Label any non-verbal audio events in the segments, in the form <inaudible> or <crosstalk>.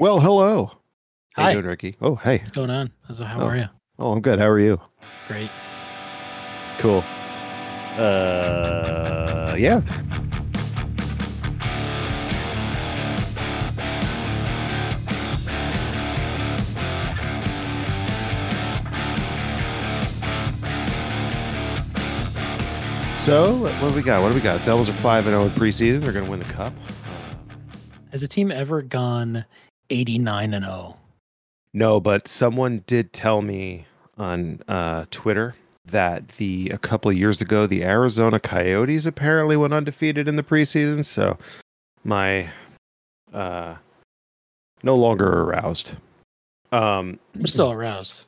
Well, hello. How Hi. you doing, Ricky? Oh, hey. What's going on? How Oh. are you? Oh, I'm good. How are you? Great. Cool. Uh, yeah. So, what do we got? What do we got? Devils are 5 and 0 in preseason. They're going to win the cup. Has a team ever gone 89 and oh? 0? No, but someone did tell me on uh, Twitter that the a couple of years ago the Arizona Coyotes apparently went undefeated in the preseason. So my uh, no longer aroused. Um, I'm still aroused.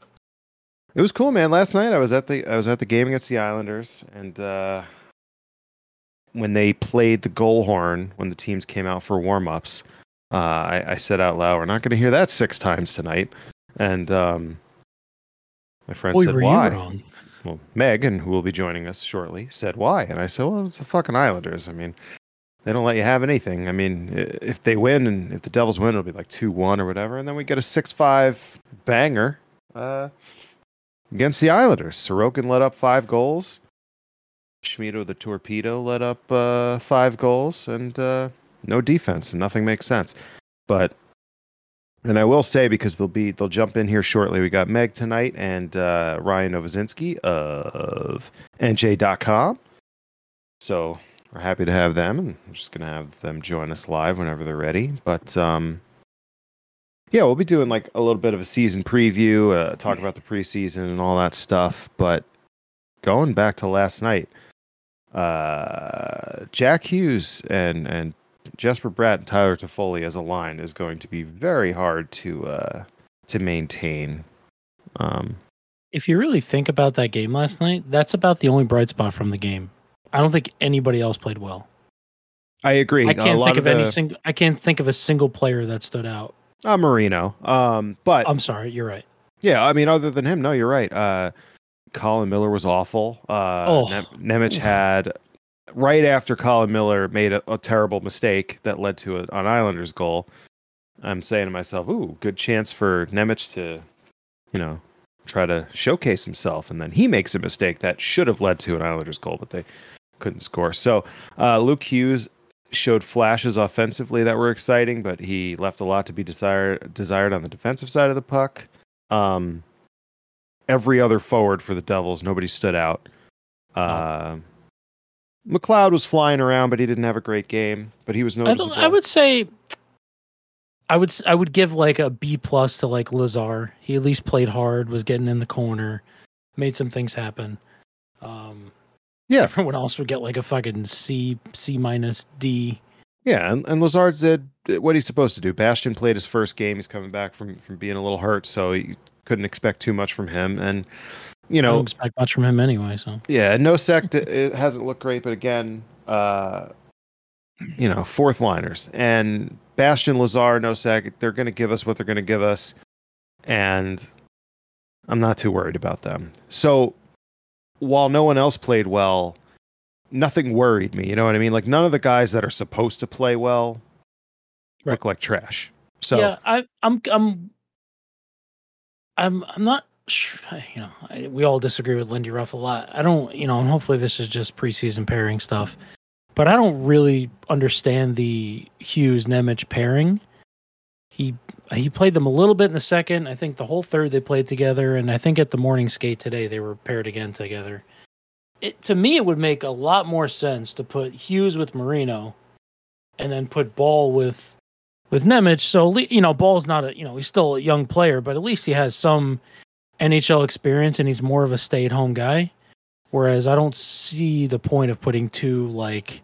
it was cool, man. Last night I was at the I was at the game against the Islanders, and uh, when they played the goal horn when the teams came out for warm ups, uh, I, I said out loud, "We're not going to hear that six times tonight." And um, my friend Boy, said, "Why?" Well, Megan, who will be joining us shortly, said, "Why?" And I said, "Well, it's the fucking Islanders. I mean." They don't let you have anything. I mean, if they win and if the Devils win, it'll be like two one or whatever, and then we get a six five banger. Uh, against the Islanders. Sorokin let up five goals. Schmido the torpedo let up uh, five goals, and uh, no defense, and nothing makes sense. But and I will say because they'll be they'll jump in here shortly. We got Meg tonight and uh, Ryan Novozinsky of NJ.com. So we're happy to have them, and we're just gonna have them join us live whenever they're ready. But um, yeah, we'll be doing like a little bit of a season preview, uh, talk about the preseason and all that stuff. But going back to last night, uh, Jack Hughes and and Jesper Bratt and Tyler Toffoli as a line is going to be very hard to uh, to maintain. Um, If you really think about that game last night, that's about the only bright spot from the game. I don't think anybody else played well. I agree. I can't think of, any the- single. I can't think of a single player that stood out. uh, Marino. Um, but I'm sorry, you're right. Yeah, I mean, other than him, no, you're right. Uh, Colin Miller was awful. Uh, Oh. Nem- Nemec had right after Colin Miller made a, a terrible mistake that led to a, an Islanders goal. I'm saying to myself, "Ooh, good chance for Nemec to, you know, try to showcase himself." And then he makes a mistake that should have led to an Islanders goal, but they couldn't score. So uh, Luke Hughes showed flashes offensively that were exciting, but he left a lot to be desired desired on the defensive side of the puck. Um, every other forward for the Devils, nobody stood out. Uh, McLeod was flying around, but he didn't have a great game. But he was I, noticeable. don't- I would say, I would I would give like a B plus to like Lazar. He at least played hard, was getting in the corner, made some things happen. Um, Yeah. everyone else would get like a fucking C C minus D. Yeah, and, and Lazar did what he's supposed to do. Bastian played his first game. He's coming back from from being a little hurt, so you couldn't expect too much from him. And you know, expect much from him anyway. So yeah, Nosek it, it hasn't looked great, but again, uh, you know, fourth liners and Bastian, Lazar, Nosek. they're going to give us what they're going to give us, and I'm not too worried about them. So while no one else played well, nothing worried me. You know what I mean? Like none of the guys that are supposed to play well Right. look like trash. So yeah, I, I'm I'm I'm I'm not. You know, we all disagree with Lindy Ruff a lot. I don't. You know, and hopefully this is just preseason pairing stuff. But I don't really understand the Hughes Nemec pairing. He he played them a little bit in the second. I think the whole third they played together, and I think at the morning skate today they were paired again together. It to me it would make a lot more sense to put Hughes with Marino, and then put Ball with with Nemec. So you know, Ball's not a you know he's still a young player, but at least he has some NHL experience, and he's more of a stay at home guy. Whereas I don't see the point of putting two like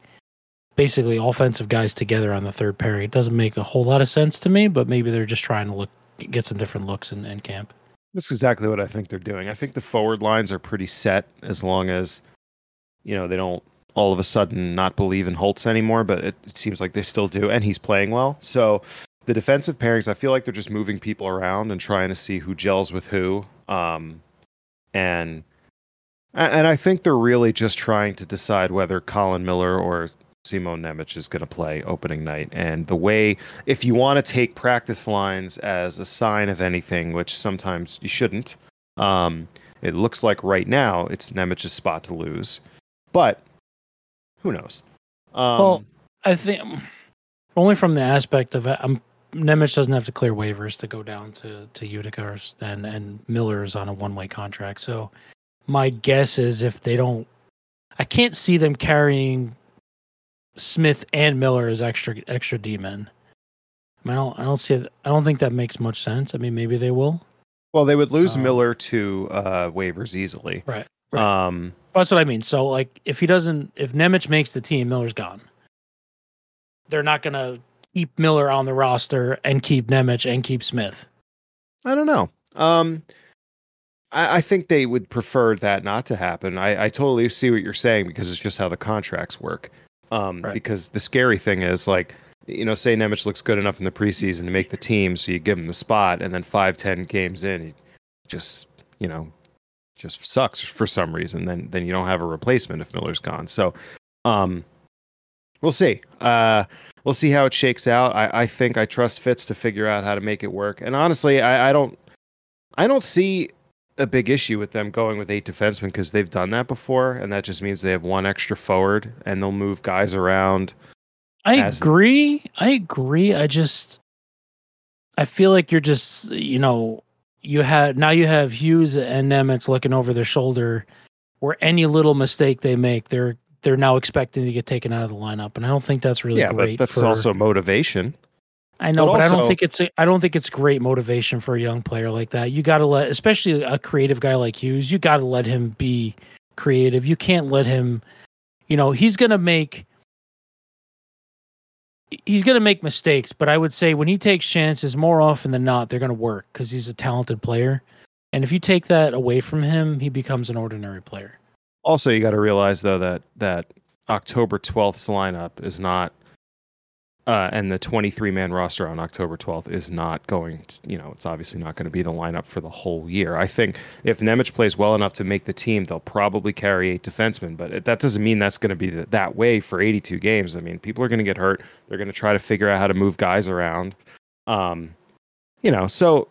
basically offensive guys together on the third pairing. It doesn't make a whole lot of sense to me, but maybe they're just trying to look get some different looks in, in camp. That's exactly what I think they're doing. I think the forward lines are pretty set as long as, you know, they don't all of a sudden not believe in Holtz anymore, but it, it seems like they still do, and he's playing well. So the defensive pairings, I feel like they're just moving people around and trying to see who gels with who. Um, and and I think they're really just trying to decide whether Colin Miller or Simon Nemec is going to play opening night. And the way, if you want to take practice lines as a sign of anything, which sometimes you shouldn't, um, it looks like right now it's Nemec's spot to lose. But who knows? Um, Well, I think only from the aspect of it, I'm Nemec doesn't have to clear waivers to go down to to Utica or, and and Miller is on a one way contract. So my guess is if they don't, I can't see them carrying Smith and Miller as extra extra D men. I, mean, I don't I don't see it. I don't think that makes much sense. I mean, maybe they will. well, they would lose um, Miller to uh, waivers easily. Right, right. Um, That's what I mean. So like, if he doesn't, if Nemec makes the team, Miller's gone. They're not gonna keep Miller on the roster and keep Nemec and keep Smith. I don't know. Um, I, I think they would prefer that not to happen. I, I totally see what you're saying because it's just how the contracts work. Um, Right. because the scary thing is like, you know, say Nemec looks good enough in the preseason to make the team, so you give him the spot, and then five, ten games in, he just, you know, just sucks for some reason. Then, then you don't have a replacement if Miller's gone. So, um, we'll see. Uh, we'll see how it shakes out. I, I think I trust Fitz to figure out how to make it work. And honestly, I, I don't I don't see a big issue with them going with eight defensemen because they've done that before, and that just means they have one extra forward and they'll move guys around. I agree. I agree. I just I feel like you're just you know you had now you have Hughes and Nemec looking over their shoulder where any little mistake they make they're they're now expecting to get taken out of the lineup and I don't think that's really yeah, great. but that's for- also motivation. I know, but but, I don't think it's a, I don't think it's great motivation for a young player like that. You got to let, especially a creative guy like Hughes, you got to let him be creative. You can't let him, you know, he's gonna make he's gonna make mistakes, but I would say when he takes chances, more often than not, they're gonna work because he's a talented player. And if you take that away from him, he becomes an ordinary player. Also, you got to realize though that that October 12th's lineup is not uh, and the 23 man roster on October 12th is not going, to, you know, it's obviously not going to be the lineup for the whole year. I think if Nemec plays well enough to make the team, they'll probably carry eight defensemen, but it- that doesn't mean that's going to be th- that way for 82 games. I mean, people are going to get hurt. They're going to try to figure out how to move guys around. Um, you know, so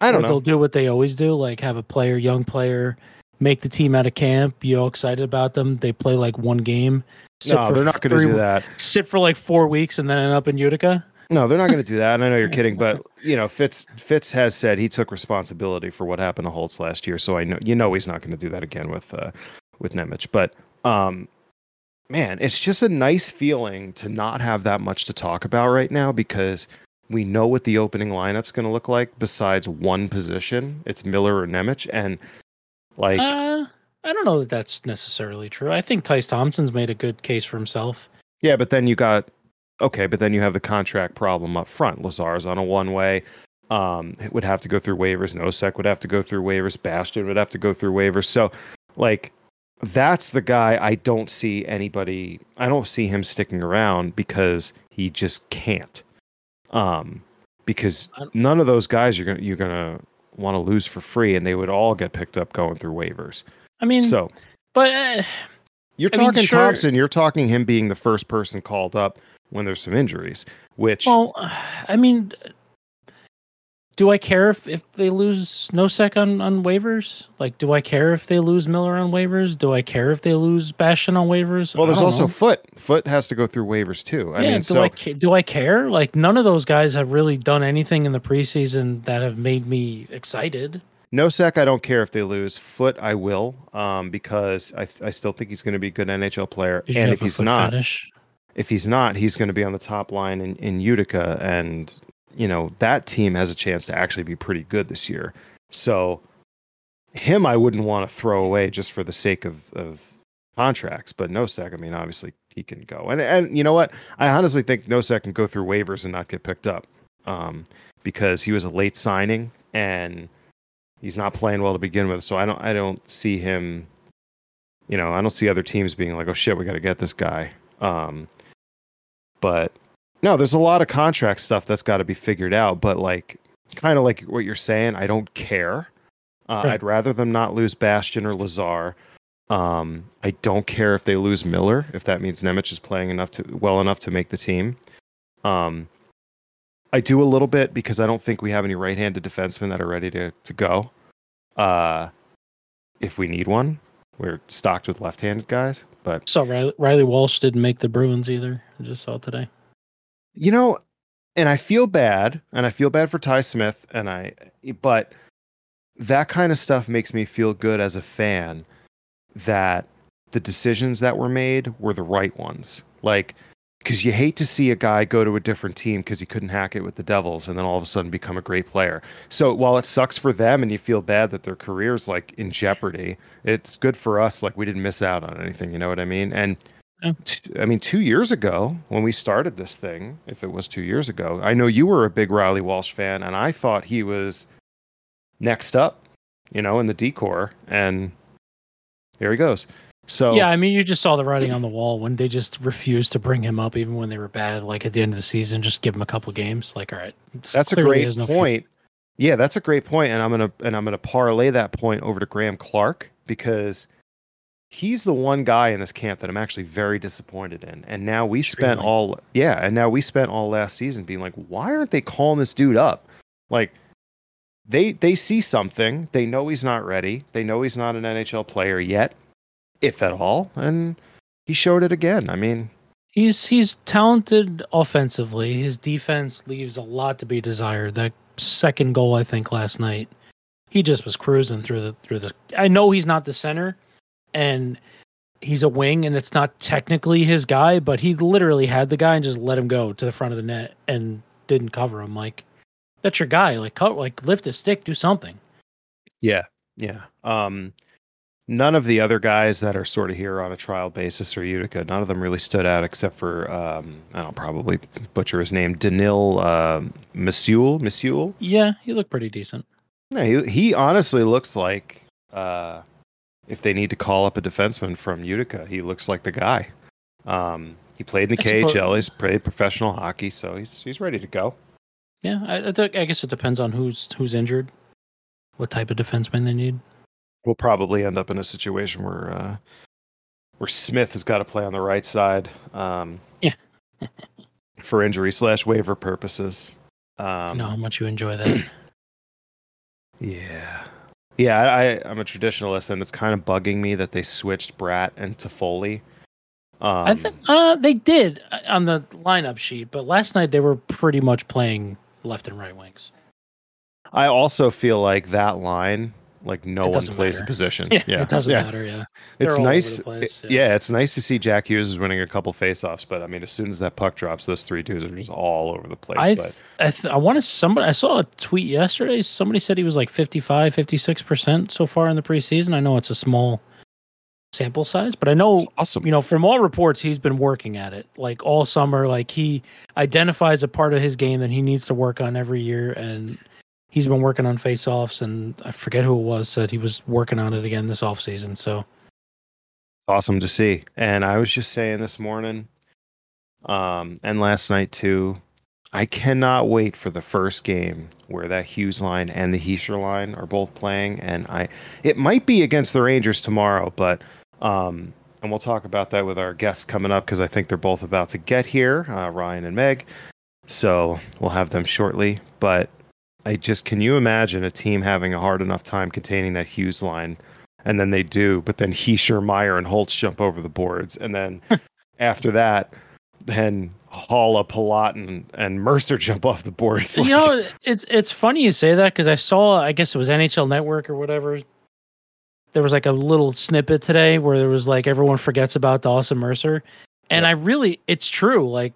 I don't know. They'll do what they always do, like have a player, young player, make the team out of camp. You all excited about them? They play like one game. No, they're not going to do that. Sit for like four weeks and then end up in Utica. No, they're not going to do that. And I know you're <laughs> kidding, but you know, Fitz Fitz has said he took responsibility for what happened to Holtz last year, so I know you know he's not going to do that again with uh, with Nemec. But um, man, it's just a nice feeling to not have that much to talk about right now because we know what the opening lineup's going to look like. Besides one position, it's Miller or Nemec, and like Uh, I don't know that that's necessarily true. I think Tyce Thompson's made a good case for himself. Yeah, but then you got okay, but then you have the contract problem up front. Lazar's on a one way. Um, it would have to go through waivers. Nosek would have to go through waivers. Bastian would have to go through waivers. So, like, that's the guy I don't see anybody. I don't see him sticking around because he just can't. Um, because none of those guys you're gonna you're gonna want to lose for free, and they would all get picked up going through waivers. I mean, So but uh, you're I mean, talking sure- Thompson. You're talking him being the first person called up when there's some injuries. Which well, I mean, do I care if, if they lose Nosek on, on waivers? Like, do I care if they lose Miller on waivers? Do I care if they lose Bastian on waivers? well, there's also know. Foot. Foot has to go through waivers too. I yeah, mean, do so I do I care? Like, none of those guys have really done anything in the preseason that have made me excited. Nosek. I don't care if they lose. Foot, I will, um, because I I still think he's going to be a good NHL player. Did And if he's not, fetish? if he's not, he's going to be on the top line in, in Utica, and you know that team has a chance to actually be pretty good this year. So him, I wouldn't want to throw away just for the sake of of contracts. But Nosek, I mean, obviously he can go, and and you know what? I honestly think Nosek can go through waivers and not get picked up, um, because he was a late signing and he's not playing well to begin with. So I don't I don't see him. You know, I don't see other teams being like, "Oh shit, we got to get this guy." Um, but no, there's a lot of contract stuff that's got to be figured out. But like, kind of like what you're saying, I don't care. Uh, Right. I'd rather them not lose Bastian or Lazar. Um, I don't care if they lose Miller, if that means Nemec is playing enough to well enough to make the team. Um, I do a little bit because I don't think we have any right-handed defensemen that are ready to to go. Uh, if we need one, we're stocked with left-handed guys. But So Reilly, Reilly Walsh didn't make the Bruins either. I just saw today. You know, and I feel bad, and I feel bad for Ty Smith, and I, but that kind of stuff makes me feel good as a fan that the decisions that were made were the right ones. Like, because you hate to see a guy go to a different team because he couldn't hack it with the Devils and then all of a sudden become a great player. So while it sucks for them and you feel bad that their career's like in jeopardy, it's good for us. Like, we didn't miss out on anything. You know what I mean? And. T- I mean, two years ago when we started this thing, if it was two years ago, I know you were a big Reilly Walsh fan, and I thought he was next up, you know, in the decor, and here he goes. So Yeah, I mean, you just saw the writing on the wall when they just refused to bring him up, even when they were bad. Like at the end of the season, just give him a couple games. Like, all right, that's a great no point. Yeah, that's a great point, and I'm gonna and I'm gonna parlay that point over to Graeme Clarke because he's the one guy in this camp that I'm actually very disappointed in. And now we spent all yeah, and now we spent all last season being like, why aren't they calling this dude up? Like they they see something, they know he's not ready, they know he's not an NHL player yet, if at all, and he showed it again. I mean, He's he's talented offensively. His defense leaves a lot to be desired. That second goal, I think, last night, he just was cruising through the through the. I know he's not the center, and he's a wing, and it's not technically his guy, but he literally had the guy and just let him go to the front of the net and didn't cover him. Like that's your guy. Like cut, like lift his stick, do something. Yeah, yeah. Um, none of the other guys that are sort of here on a trial basis or Utica, none of them really stood out except for um, I don't probably butcher his name, Danil um Masul. Masul. Yeah, he looked pretty decent. Yeah, he he honestly looks like uh, if they need to call up a defenseman from Utica, he looks like the guy. Um, he played in the I suppose- KHL. He's played professional hockey, so he's he's ready to go. Yeah, I, I, think, I guess it depends on who's who's injured, what type of defenseman they need. we'll probably end up in a situation where uh, where Smith has got to play on the right side. Um, Yeah. <laughs> for injury slash waiver purposes. Um, I know how much you enjoy that. <clears throat> Yeah. Yeah, I, I, I'm a traditionalist, and it's kind of bugging me that they switched Bratt and Toffoli. Um, I think uh, they did uh, on the lineup sheet, but last night they were pretty much playing left and right wings. I also feel like that line, like no one plays a matter. position. <laughs> Yeah, yeah, it doesn't yeah. matter. Yeah, It's nice. place, it- yeah. yeah. it's nice to see Jack Hughes is winning a couple faceoffs, but I mean, as soon as that puck drops, those three dudes are just all over the place. I but I, th- I want to somebody. I saw a tweet yesterday. Somebody said he was like 55, 56 percent so far in the preseason. I know it's a small sample size, but I know awesome. you know from all reports he's been working at it like all summer. Like he identifies a part of his game that he needs to work on every year, and he's been working on face-offs. And I forget who it was said he was working on it again this offseason. So awesome to see. And I was just saying this morning, um, and last night too, I cannot wait for the first game where that Hughes line and the Hischier line are both playing. And I, it might be against the Rangers tomorrow, but, um, and we'll talk about that with our guests coming up because I think they're both about to get here, uh, Ryan and Meg. So we'll have them shortly. But I just, can you imagine a team having a hard enough time containing that Hughes line? and then they do, but then Hischier, Meier, and Holtz jump over the boards, and then <laughs> after that, then Haula, Palat, and, and Mercer jump off the boards. you know it's it's funny you say that because I saw I guess it was NHL Network or whatever. There was like a little snippet today where there was like everyone forgets about Dawson Mercer, and Yep. I really it's true like.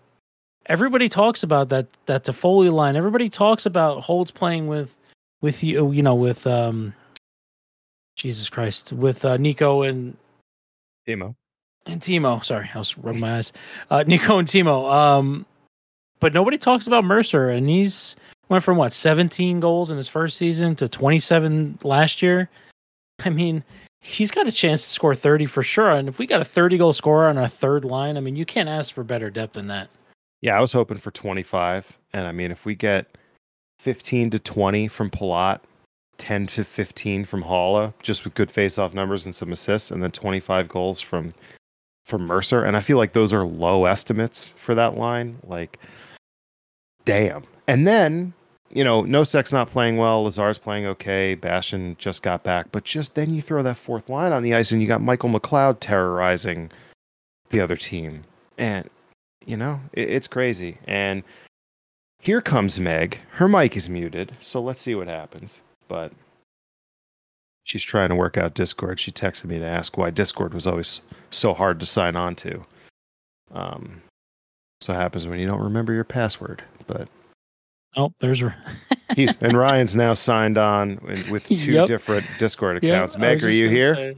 Everybody talks about that that Toffoli line. Everybody talks about Holtz playing with with you you know with um Jesus Christ with uh, Nico and Timo. and Timo. Sorry, I was rubbing my eyes. Uh, Nico and Timo. Um, but nobody talks about Mercer, and he's went from what 17 goals in his first season to 27 last year. I mean, he's got a chance to score 30 for sure. And if we got a 30 goal scorer on our third line, I mean, you can't ask for better depth than that. Yeah, I was hoping for 25, and I mean, if we get 15 to 20 from Palat, 10 to 15 from Haula, just with good face-off numbers and some assists, and then 25 goals from from Mercer. And I feel like those are low estimates for that line. Like, damn. And then you know, Nosek's not playing well. Lazar's playing okay. Bastian just got back. But just then you throw that fourth line on the ice and you got Michael McLeod terrorizing the other team. And, you know, it, it's crazy. And here comes Meg. Her mic is muted. So let's see what happens. But she's trying to work out Discord. She texted me to ask why Discord was always so hard to sign on to. Um, so happens when you don't remember your password. But Oh, there's. <laughs> <laughs> He's and Ryan's now signed on with two yep. different Discord accounts. Yep, Meg, are you here? Say.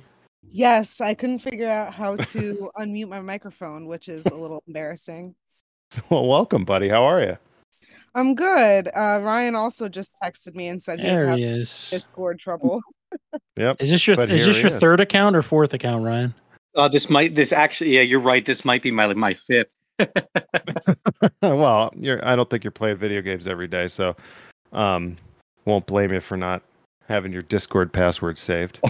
Yes, I couldn't figure out how to unmute my microphone, which is a little embarrassing. <laughs> Well, welcome, buddy. How are you? I'm good. Uh, Ryan also just texted me and said there he is Discord trouble. <laughs> yep. Is this your is this your is. third account or fourth account, Ryan? Uh, this might this actually yeah, you're right. This might be my my fifth. <laughs> well, you're I don't think you're playing video games every day, so um won't blame you for not having your Discord password saved.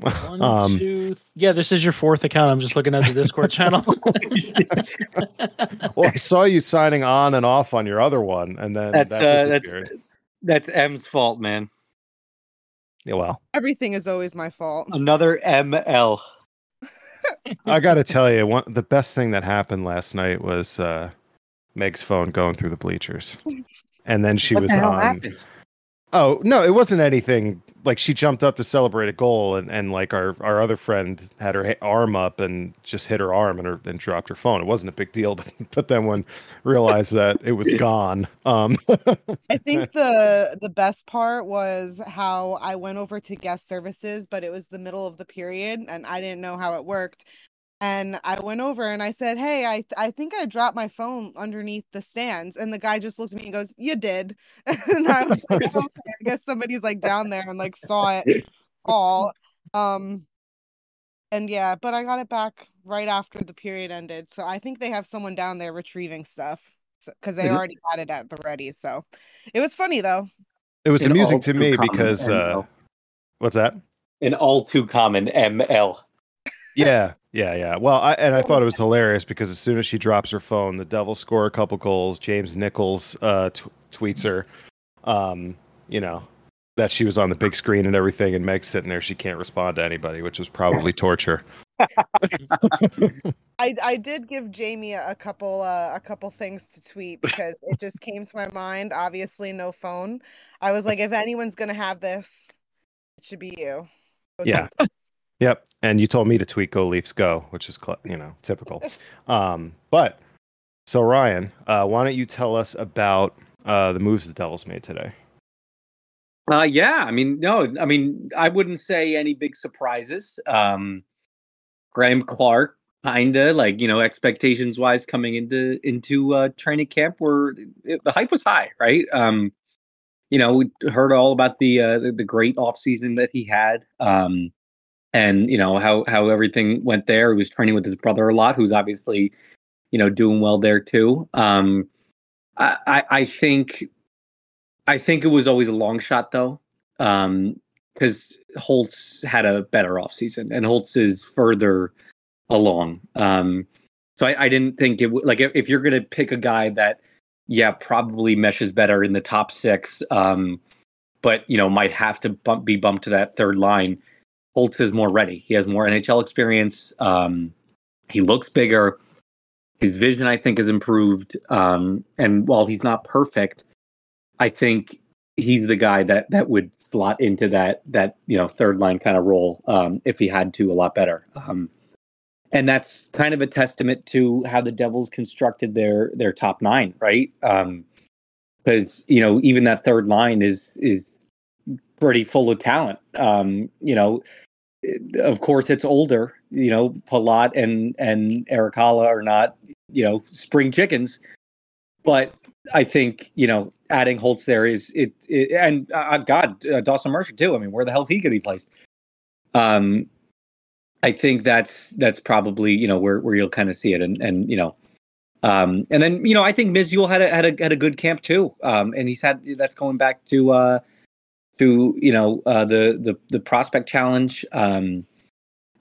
One, <laughs> um, two, yeah, this is your fourth account. I'm just looking at the Discord <laughs> channel. <laughs> well, I saw you signing on and off on your other one, and then that's, that uh, disappeared. That's, that's M's fault, man. Yeah, well, everything is always my fault. Another ML. I got to tell you, one the best thing that happened last night was uh, Meg's phone going through the bleachers, and then she what was the on. Happened? Oh no, it wasn't anything like she jumped up to celebrate a goal and, and like our, our other friend had her arm up and just hit her arm and her and dropped her phone. It wasn't a big deal, but, but then when realized that it was <laughs> gone. Um I think <laughs> the the best part was how I went over to guest services, but it was the middle of the period and I didn't know how it worked and I went over and I said, "Hey, I th- I think I dropped my phone underneath the stands." And the guy just looked at me and goes, "You did." <laughs> and I was like, oh, "Okay, I guess somebody's like down there and like saw it all." Um and yeah, but I got it back right after the period ended. So I think they have someone down there retrieving stuff because so, they mm-hmm. already had it at the ready. So it was funny though. It was In amusing to me because uh, what's that? An all too common ML. Yeah, yeah, yeah. Well, I, and I thought it was hilarious because as soon as she drops her phone, the Devils score a couple goals. James Nichols uh, t- tweets her, um, you know, that she was on the big screen and everything, and Meg's sitting there. She can't respond to anybody, which was probably <laughs> torture. <laughs> I I did give Jamie a couple uh, a couple things to tweet because it just came to my mind. Obviously, no phone. I was like, if anyone's gonna have this, it should be you. Okay. Yeah. Yep. And you told me to tweet "Go Leafs Go," which is you know typical. <laughs> um, but so Ryan, uh, why don't you tell us about uh, the moves the Devils made today? Uh, yeah, I mean, no, I mean, I wouldn't say any big surprises. Um, Graeme Clarke, kinda like you know, expectations wise, coming into into uh, training camp, where it, the hype was high, right? Um, you know, we heard all about the uh, the, the great offseason that he had. Um, and you know how how everything went there. He was training with his brother a lot, who's obviously you know doing well there too. Um, I, I, I think I think it was always a long shot though, because um, Holtz had a better offseason and Holtz is further along. Um, so I, I didn't think it would like if, if you're to pick a guy that yeah probably meshes better in the top six, um, but you know might have to bump, be bumped to that third line Holtz is more ready. He has more NHL experience. Um, he looks bigger. His vision, I think, has improved. Um, and while he's not perfect, I think he's the guy that that would slot into that that you know third line kind of role um, if he had to a lot better. Um, and that's kind of a testament to how the Devils constructed their their top nine, right? Because um, you know even that third line is is pretty full of talent. Um, you know, of course, it's older. You know, Palat and and Erik are not you know spring chickens, but I think you know adding Holtz there is it, it and uh, God uh, Dawson Mercer too. I mean, where the hell's he going to be placed? Um, I think that's that's probably you know where where you'll kind of see it, and and you know, um, and then you know I think Misyul had a had a had a good camp too, um, and he's had that's going back to uh to you know uh, the the the prospect challenge. Um,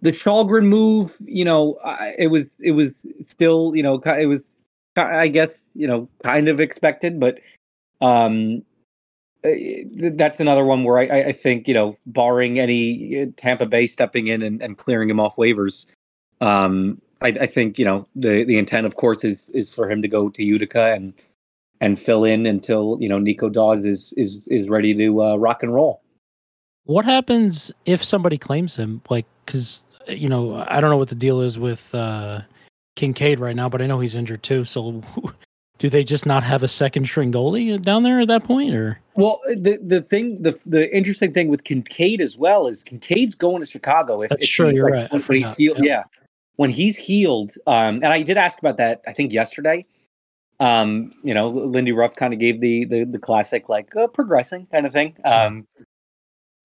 the Källgren move, you know, it was it was still you know it was I guess you know kind of expected, but um, eh, that's another one where I, I think you know, barring any eh, Tampa Bay stepping in and, and clearing him off waivers, um, I, I, think you know the the intent, of course, is is for him to go to Utica and and fill in until you know Nico Daws is is is ready to uh, rock and roll. What happens if somebody claims him? Like, because you know, I don't know what the deal is with uh, Kinkaid right now, but I know he's injured too. So, <laughs> do they just not have a second string goalie down there at that point, or? Well, the the thing, the the interesting thing with Kinkaid as well is Kinkaid's going to Chicago. If, That's if true. You're like, right. When, he's healed, yeah. yeah, when he's healed, um, and I did ask about that. I think yesterday. Um, you know, Lindy Ruff kind of gave the the the classic like uh, progressing kind of thing. Um,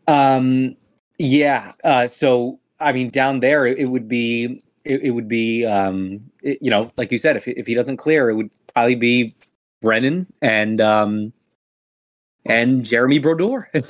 um, yeah. Uh, so I mean, down there it, it would be it, it would be um, it, you know, like you said, if if he doesn't clear, it would probably be Brennan and um, and Jeremy Brodeur. <laughs>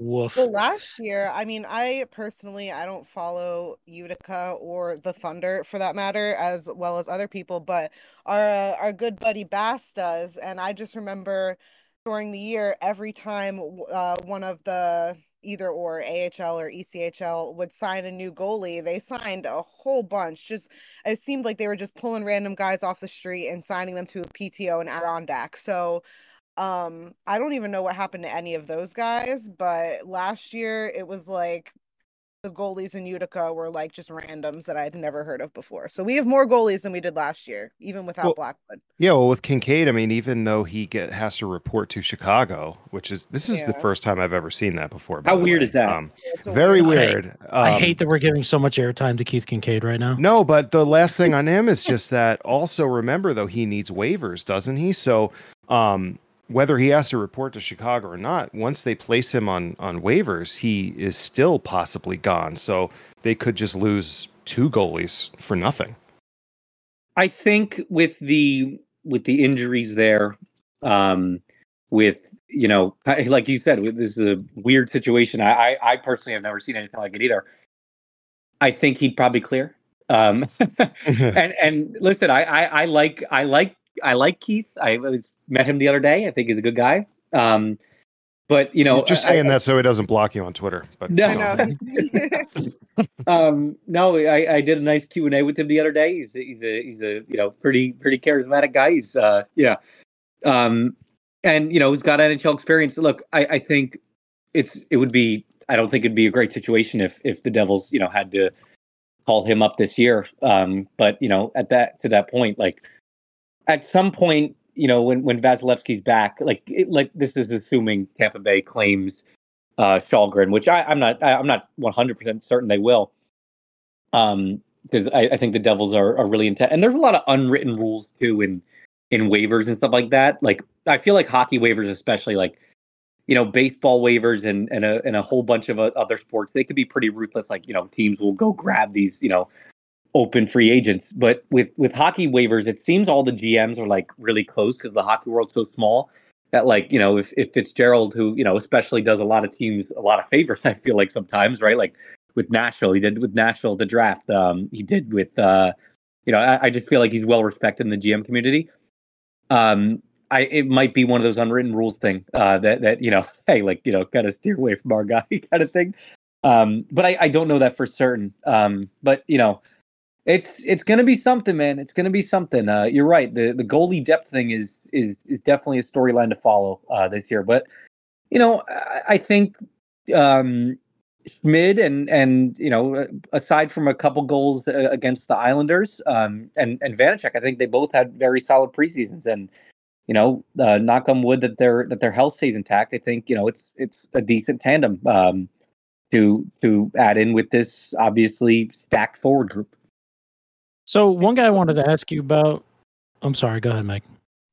Woof. Well, last year, I mean, I personally I don't follow Utica or the Thunder for that matter, as well as other people, but our uh, our good buddy Bass does, and I just remember during the year every time uh, one of the either or AHL or ECHL would sign a new goalie, they signed a whole bunch. Just it seemed like they were just pulling random guys off the street and signing them to a PTO and Adirondack. So um I don't even know what happened to any of those guys, but last year it was like the goalies in Utica were like just randoms that I'd never heard of before. So we have more goalies than we did last year, even without well, Blackwood. Yeah, well, with Kinkaid, I mean, even though he get has to report to Chicago, which is this is yeah. the first time I've ever seen that before. How weird way. is that? Um, very weird. weird. I, um, I, hate that we're giving so much airtime to Keith Kinkaid right now. No, but the last thing on him is just that. Also, remember though, he needs waivers, doesn't he? So, um, whether he has to report to Chicago or not, once they place him on on waivers, he is still possibly gone. So they could just lose two goalies for nothing. I think with the with the injuries there, um, with you know, like you said, this is a weird situation. I, I, I personally have never seen anything like it either. I think he'd probably clear. Um, <laughs> <laughs> and and listen, I, I I like I like I like Keith. I was met him the other day. I think he's a good guy. Um, but you know, You're just saying I, that so he doesn't block you on Twitter. But no, <laughs> um, no, I, I did a nice Q and A with him the other day. He's a, he's a he's a you know pretty pretty charismatic guy. He's uh yeah, um, and you know he's got NHL experience. Look, I, I think it's it would be I don't think it'd be a great situation if if the Devils you know had to call him up this year. Um, but you know at that to that point, like at some point you know, when when Vasilevskiy's back, like it, like this is assuming Tampa Bay claims uh Källgren, which I, I'm not I, am not 100 percent certain they will. Um, because I, I, think the Devils are, are really intense, and there's a lot of unwritten rules too in in waivers and stuff like that. Like I feel like hockey waivers, especially like you know baseball waivers and and a and a whole bunch of other sports, they could be pretty ruthless. Like you know teams will go grab these you know open free agents. But with with hockey waivers, it seems all the GMs are like really close because the hockey world's so small that like you know if if Fitzgerald, who you know especially does a lot of teams a lot of favors, <laughs> I feel like sometimes right like with Nashville, he did with Nashville the draft. Um, he did with uh, you know I, I just feel like he's well respected in the GM community. Um, I it might be one of those unwritten rules thing uh, that that you know <laughs> hey like you know kind of steer away from our guy <laughs> kind of thing. Um, but I, I don't know that for certain. Um, but you know it's it's gonna be something, man. It's gonna be something. Uh, you're right. The the goalie depth thing is is, is definitely a storyline to follow uh, this year. But you know, I, I think um, Schmid and and you know, aside from a couple goals uh, against the Islanders um, and and Vanecek, I think they both had very solid preseasons. And you know, uh, knock on wood that their that their health stays intact. I think you know it's it's a decent tandem um, to to add in with this obviously stacked forward group. So one guy I wanted to ask you about. I'm sorry. Go ahead, Mike.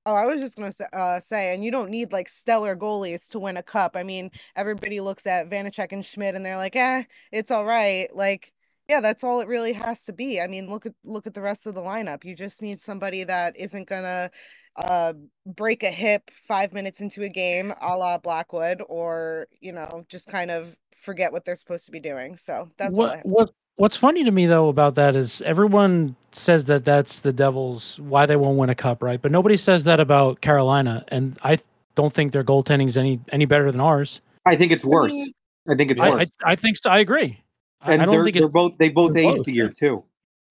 Oh, I was just gonna say, uh, say, and you don't need like stellar goalies to win a cup. I mean, everybody looks at Vanecek and Schmid, and they're like, "eh, it's all right." Like, yeah, that's all it really has to be. I mean, look at look at the rest of the lineup. You just need somebody that isn't gonna uh break a hip five minutes into a game a la Blackwood or, you know, just kind of forget what they're supposed to be doing. So that's what what what's funny to me though about that is everyone says that that's the Devils why they won't win a cup, right? But nobody says that about Carolina, and I don't think their goaltending is any any better than ours. I think it's worse. I think it's worse. I, I, I think so. I agree. And I don't think they're it's both they both they're aged close, a year yeah. too.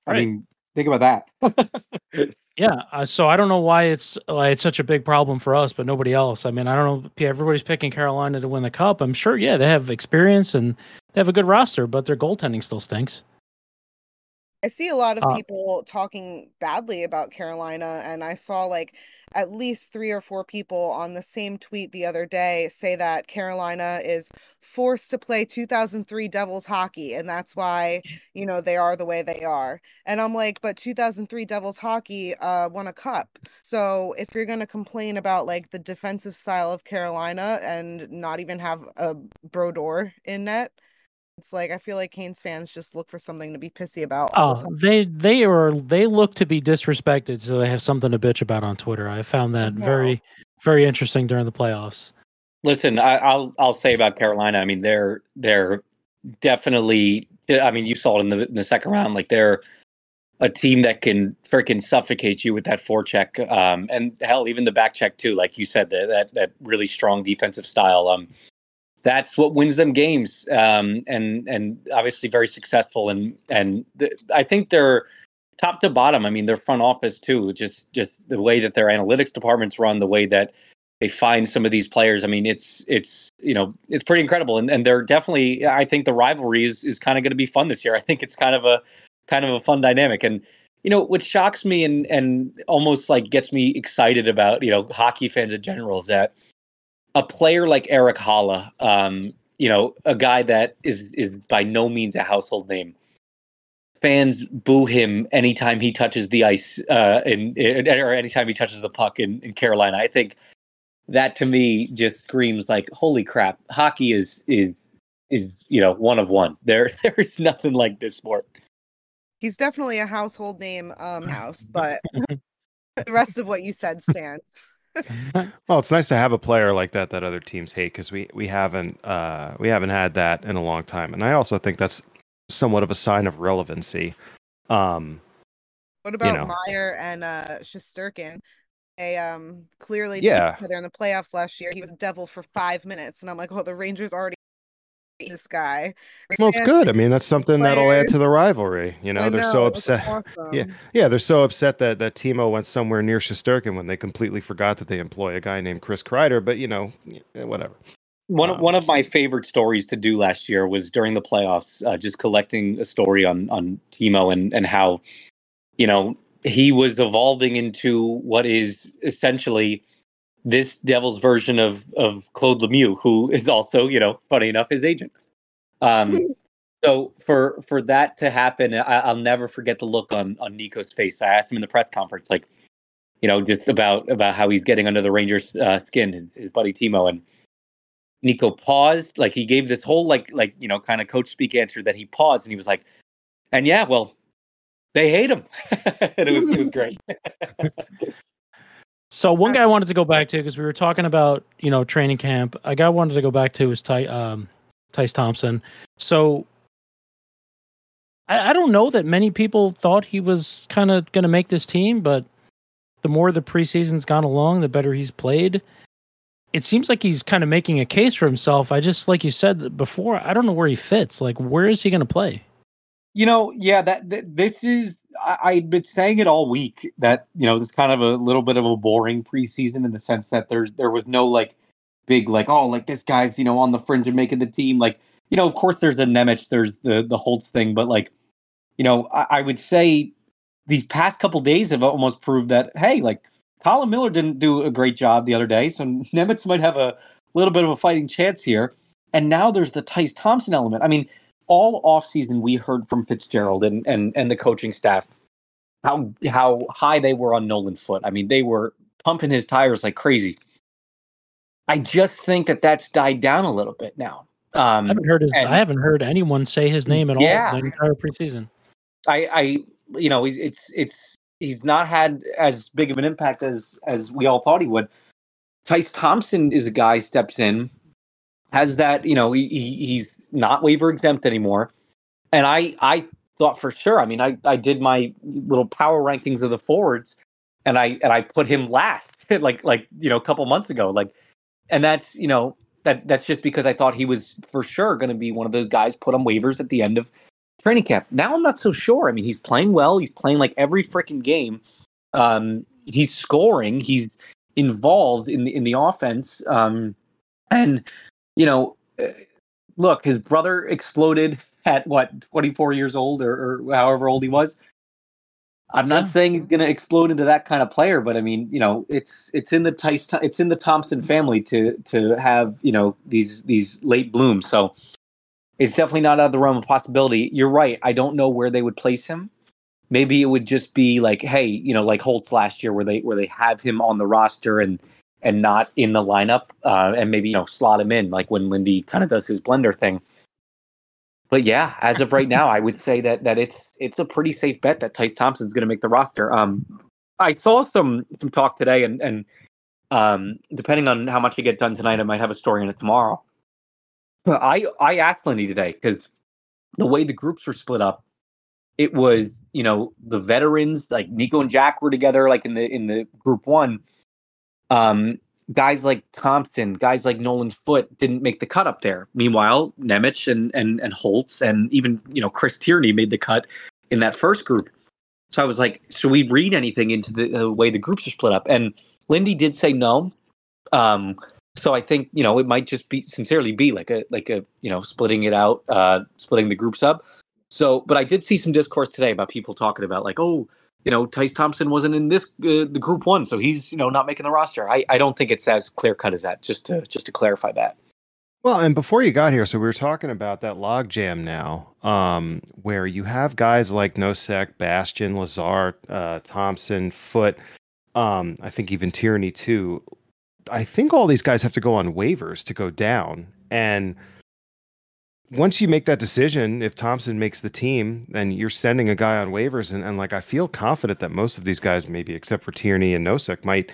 I Right. mean, think about that. <laughs> yeah. Uh, so I don't know why it's like it's such a big problem for us, but nobody else. I mean, I don't know. Everybody's picking Carolina to win the cup. I'm sure. Yeah, they have experience and they have a good roster, but their goaltending still stinks. I see a lot of Uh, people talking badly about Carolina, and I saw like at least three or four people on the same tweet the other day say that Carolina is forced to play 2003 Devils hockey, and that's why, you know, they are the way they are. And I'm like, but 2003 Devils hockey uh won a cup. So if you're going to complain about like the defensive style of Carolina and not even have a Brodeur in net, it's like I feel like Canes fans just look for something to be pissy about. Oh, they they are they look to be disrespected, so they have something to bitch about on Twitter. I found that Wow. very very interesting during the playoffs. Listen, I, I'll I'll say about Carolina. I mean, they're they're definitely. I mean, you saw it in the in the second round. Like they're a team that can freaking suffocate you with that forecheck, um, and hell, even the back check too. Like you said, that that, that really strong defensive style. Um, that's what wins them games, um, and and obviously very successful. And and th- I think they're top to bottom. I mean, their front office too. Just just the way that their analytics departments run, the way that they find some of these players. I mean, it's it's you know it's pretty incredible, and and they're definitely. I think the rivalry is is kind of going to be fun this year. I think it's kind of a kind of a fun dynamic, and you know what shocks me and and almost like gets me excited about you know hockey fans in general is that a player like Erik Haula, um, you know, a guy that is is by no means a household name. Fans boo him anytime he touches the ice, uh, in, in or anytime he touches the puck in, in Carolina. I think that to me just screams like, "Holy crap! Hockey is is is you know one of one. There <laughs> there is nothing like this sport." He's definitely a household name um house, but <laughs> the rest of what you said stands. <laughs> Well, it's nice to have a player like that that other teams hate because we we haven't uh, we haven't had that in a long time, and I also think that's somewhat of a sign of relevancy. Um, What about know. Meier and uh Shesterkin? They um clearly Yeah. did each other in the playoffs last year. He was a devil for five minutes, and I'm like, oh, the Rangers already hate this guy. well, it's good. I mean, that's something that'll add to the rivalry. You know, I they're know, so upset. <laughs> awesome. Yeah, yeah, they're so upset that that Timo went somewhere near Shesterkin when they completely forgot that they employ a guy named Chris Kreider. But you know, eh, whatever. One of Um, one of my favorite stories to do last year was during the playoffs, uh, just collecting a story on on Timo and and how, you know, he was evolving into what is essentially this Devils version of of Claude Lemieux, who is also, you know, funny enough, his agent. Um, <laughs> so for for that to happen, I, I'll never forget the look on on Nico's face. I asked him in the press conference, like, you know, just about about how he's getting under the Rangers' uh, skin, his, his buddy Timo, and Nico paused, like he gave this whole like like you know kind of coach speak answer that he paused and he was like, and yeah, well, they hate him, <laughs> and it was it was <laughs> great. So one guy I wanted to go back to because we were talking about you know training camp. A guy I wanted to go back to was Ty, um, Tyce Thompson. So I, I don't know that many people thought he was kind of going to make this team, but the more the preseason's gone along, the better he's played. It seems like he's kind of making a case for himself. I just like you said before, I don't know where he fits. Like, where is he going to play? You know, yeah, that, that this is I, I've been saying it all week that you know this kind of a little bit of a boring preseason in the sense that there's there was no like big like oh like this guy's you know on the fringe of making the team like you know of course there's the Nemec there's the the Holt thing but like you know I, I would say these past couple days have almost proved that hey like Colin Miller didn't do a great job the other day so <laughs> Nemec might have a little bit of a fighting chance here. And now there's the Tyce Thompson element. I mean all offseason we heard from Fitzgerald and, and and the coaching staff how how high they were on Nolan Foot. I mean, they were pumping his tires like crazy. I just think that that's died down a little bit now. I Um, haven't heard his. and- I haven't heard anyone say his name at Yeah. all the entire preseason. I, I, you know, it's it's he's not had as big of an impact as as we all thought he would. Tyce Thompson is a guy steps in, has that you know he, he he's not waiver exempt anymore, and I I thought for sure. I mean, I I did my little power rankings of the forwards, and I and I put him last, <laughs> like like you know a couple months ago, like, and that's you know that that's just because I thought he was for sure going to be one of those guys put on waivers at the end of training camp. Now I'm not so sure. I mean, he's playing well. He's playing like every freaking game. Um, he's scoring. He's involved in the in the offense. Um, and you know, uh, look, his brother exploded at what 24 years old or, or however old he was. I'm not yeah. saying he's going to explode into that kind of player, but I mean, you know, it's it's in the Tyce, it's in the Thompson mm-hmm. family to to have you know these these late blooms. So it's definitely not out of the realm of possibility. You're right. I don't know where they would place him. Maybe it would just be like, hey, you know, like Holtz last year, where they where they have him on the roster and and not in the lineup, uh, and maybe you know slot him in like when Lindy kind of does his blender thing. But yeah, as of right now, I would say that that it's it's a pretty safe bet that Tyce Thompson's going to make the roster. Um, I saw some some talk today, and and um, depending on how much I get done tonight, I might have a story in it tomorrow I I asked Lindy today because the way the groups were split up, it was you know the veterans like Nico and Jack were together like in the in the group one. Um, guys like Thompson, guys like Nolan Foote didn't make the cut up there. Meanwhile, Nemec and and and Holtz and even you know Chris Tierney made the cut in that first group. So I was like, should we read anything into the, the way the groups are split up? And Lindy did say no. Um, so I think you know it might just be sincerely be like a like a you know splitting it out, uh, splitting the groups up. So, but I did see some discourse today about people talking about like, oh, you know, Tyce Thompson wasn't in this uh, the group one, so he's you know not making the roster. I I don't think it's as clear cut as that. Just to just to clarify that. Well, and before you got here, so we were talking about that log jam now, um, where you have guys like Nosek, Bastian, Lazar, uh, Thompson, Foote, um, I think even Tierney too, I think all these guys have to go on waivers to go down. And once you make that decision, if Thompson makes the team, then you're sending a guy on waivers. And, and like, I feel confident that most of these guys, maybe except for Tierney and Nosek, might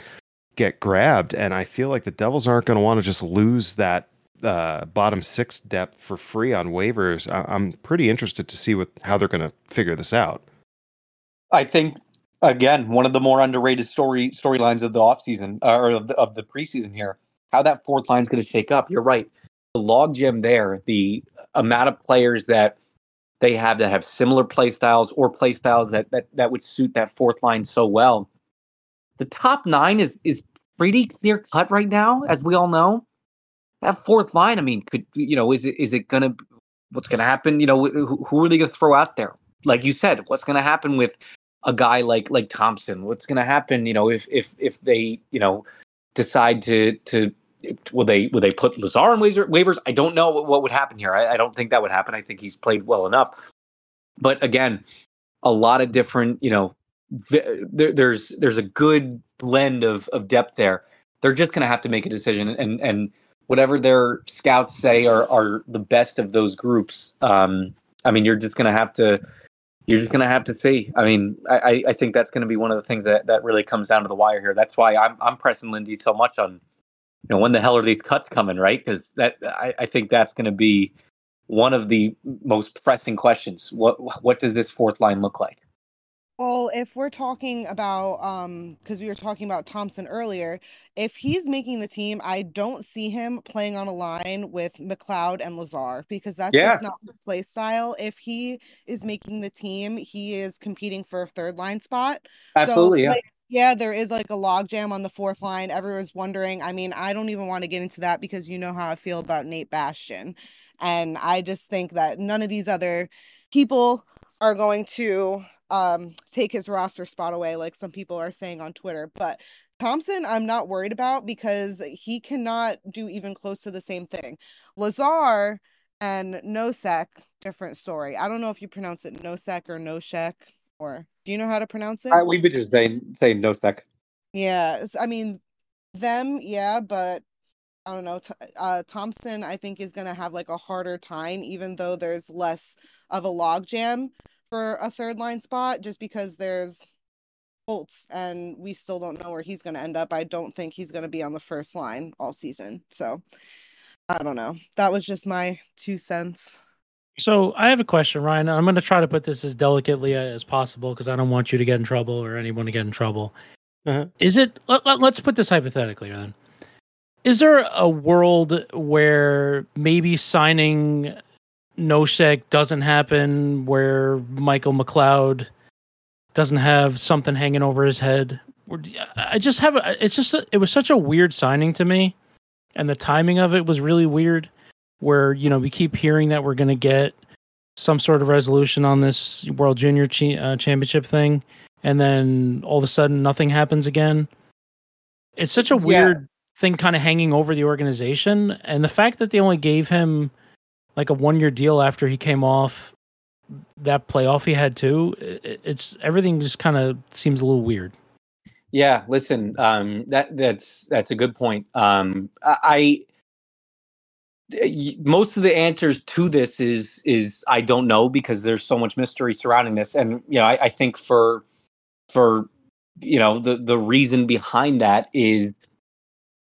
get grabbed. And I feel like the Devils aren't going to want to just lose that uh, bottom six depth for free on waivers. I- am pretty interested to see what how they're going to figure this out. I think again, one of the more underrated story storylines of the offseason uh, or of the, of the preseason here. How that fourth line is going to shake up. You're right. The logjam there, the amount of players that they have that have similar play styles or play styles that that that would suit that fourth line so well. The top nine is is pretty clear cut right now, as we all know. That fourth line, I mean, could you know, is it is it gonna what's gonna happen? You know, who, who are they gonna throw out there? Like you said, what's gonna happen with a guy like like Thompson? What's to happen? You know, if if if they you know decide to to will they will they put Lazar on waivers? I don't know what, would happen here. I, I, don't think that would happen. I think he's played well enough. But again, a lot of different you know there, there's there's a good blend of of depth there. They're just going to have to make a decision and and whatever their scouts say are are the best of those groups. Um, I mean, you're just going to have to you're just gonna have to see. I mean, I, I think that's gonna be one of the things that, that really comes down to the wire here. That's why I'm I'm pressing Lindy so much on, know, when the hell are these cuts coming, right? Because that I, I think that's gonna be one of the most pressing questions. What what does this fourth line look like? Well, if we're talking about um because we were talking about Thompson earlier, if he's making the team, I don't see him playing on a line with McLeod and Lazar because that's yeah. just not his play style. If he is making the team, he is competing for a third line spot. Absolutely, so, yeah. Like, yeah, there is like a logjam on the fourth line. Everyone's wondering. I mean, I don't even want to get into that because you know how I feel about Nate Bastian. And I just think that none of these other people are going to um take his roster spot away like some people are saying on Twitter. But Thompson, I'm not worried about because he cannot do even close to the same thing. Lazar and Nosek, different story. I don't know if you pronounce it Nosek or Noshek, or do you know how to pronounce it? I, we would just say say Nosek. Yeah, I mean them, yeah, but I don't know. Uh, Thompson, I think, is going to have like a harder time, even though there's less of a logjam for a third line spot just because there's Holtz, and we still don't know where he's going to end up. I don't think he's going to be on the first line all season. So I don't know. That was just my two cents. So I have a question, Ryan. I'm going to try to put this as delicately as possible because I don't want you to get in trouble or anyone to get in trouble. Uh-huh. Is it? Let, let, let's put this hypothetically then. Is there a world where maybe signing Nosek doesn't happen, where Michael McLeod doesn't have something hanging over his head? I just have. It's just. It was such a weird signing to me, and the timing of it was really weird. Where you know we keep hearing that we're going to get some sort of resolution on this World Junior chi- uh, Championship thing, and then all of a sudden nothing happens again. It's such a Yeah. weird thing kind of hanging over the organization, and the fact that they only gave him like a one year deal after he came off that playoff he had too. It's everything just kind of seems a little weird. Yeah, listen, um, that that's that's a good point. Um, I, most of the answers to this is is I don't know because there's so much mystery surrounding this, and you know I, I think for for you know the the reason behind that is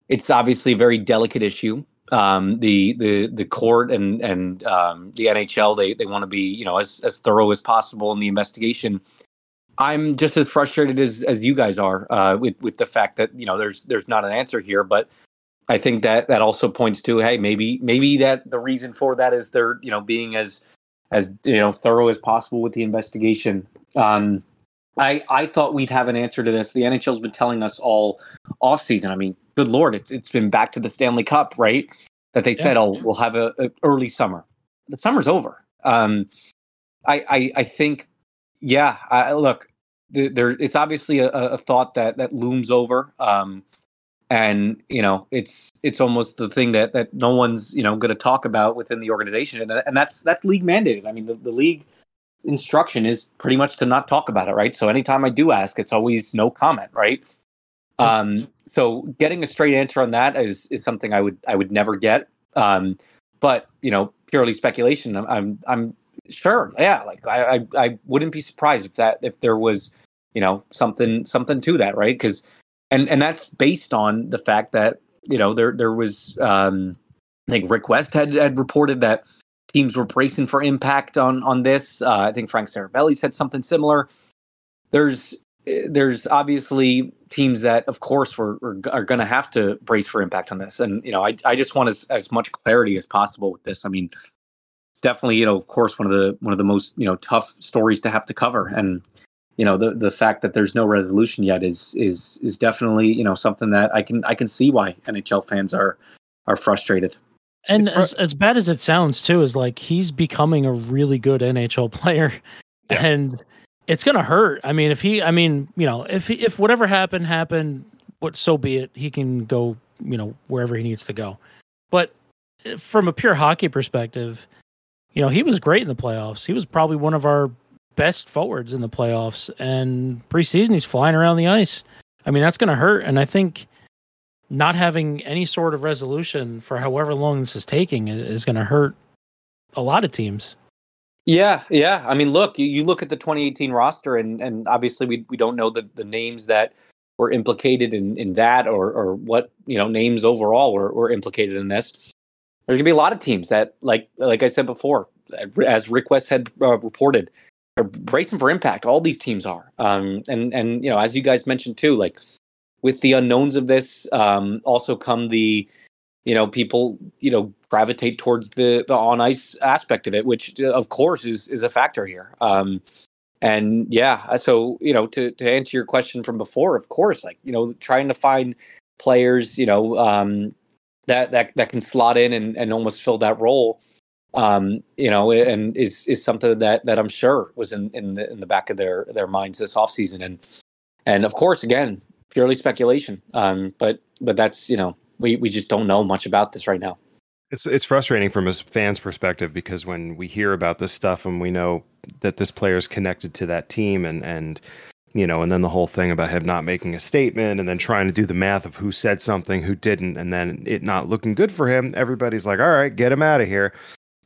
it's obviously a very delicate issue. Um, the the the court and and um, the NHL they they want to be you know as as thorough as possible in the investigation. I'm just as frustrated as, as you guys are uh, with with the fact that you know there's there's not an answer here, but I think that that also points to hey maybe maybe that the reason for that is they're you know being as as you know thorough as possible with the investigation. Um, I I thought we'd have an answer to this. The NHL's been telling us all off season. I mean, good lord, it's it's been back to the Stanley Cup, right? That they Yeah, said, oh, yeah. we'll have a, a early summer. The summer's over. Um, I, I I think yeah. I, look, there it's obviously a, a thought that that looms over. Um, and you know, it's it's almost the thing that that no one's you know going to talk about within the organization, and and that's that's league mandated. I mean, the, the league instruction is pretty much to not talk about it, right? So anytime I do ask, it's always no comment, right? Um, so getting a straight answer on that is, is something I would I would never get. Um, but you know, purely speculation. I'm I'm, I'm sure, yeah. Like I, I I wouldn't be surprised if that if there was you know something something to that, right? Because and and that's based on the fact that you know there there was um, I think Rick Westhead had reported that teams were bracing for impact on on this. Uh, I think Frank Seravalli said something similar. There's eh, there's obviously teams that, of course, were, were are going to have to brace for impact on this, and you know, I I just want as as much clarity as possible with this. I mean, it's definitely you know, of course, one of the one of the most you know tough stories to have to cover, and you know, the the fact that there's no resolution yet is is is definitely you know something that I can I can see why NHL fans are are frustrated. And fr- as, as bad as it sounds too, is like he's becoming a really good NHL <laughs> player, Yeah. and it's gonna hurt. I mean, if he, I mean, you know, if he, if whatever happened happened, what so be it. He can go, you know, wherever he needs to go. But uh, from a pure hockey perspective, you know, he was great in the playoffs. He was probably one of our best forwards in the playoffs, and preseason he's flying around the ice. I mean, that's gonna hurt, and I think not having any sort of resolution for however long this is taking is going to hurt a lot of teams. Yeah, yeah. I mean, look, you, you look at the 2018 roster, and and obviously we we don't know the the names that were implicated in in that, or or what you know names overall were were implicated in this. There's gonna be a lot of teams that, like like I said before, as Rick Westhead uh, reported, are bracing for impact. All these teams are, um, and and you know, as you guys mentioned too, like with the unknowns of this, um, also come the you know people you know gravitate towards the the on ice aspect of it which uh, of course is is a factor here um and yeah uh, so you know to to answer your question from before of course like you know trying to find players you know um that that that can slot in and and almost fill that role um you know and is is something that that I'm sure was in in the in the back of their their minds this offseason. And and of course again purely speculation. Um but but that's you know we we just don't know much about this right now. It's it's frustrating from a fan's perspective because when we hear about this stuff and we know that this player is connected to that team and and you know and then the whole thing about him not making a statement and then trying to do the math of who said something who didn't and then it not looking good for him everybody's like all right get him out of here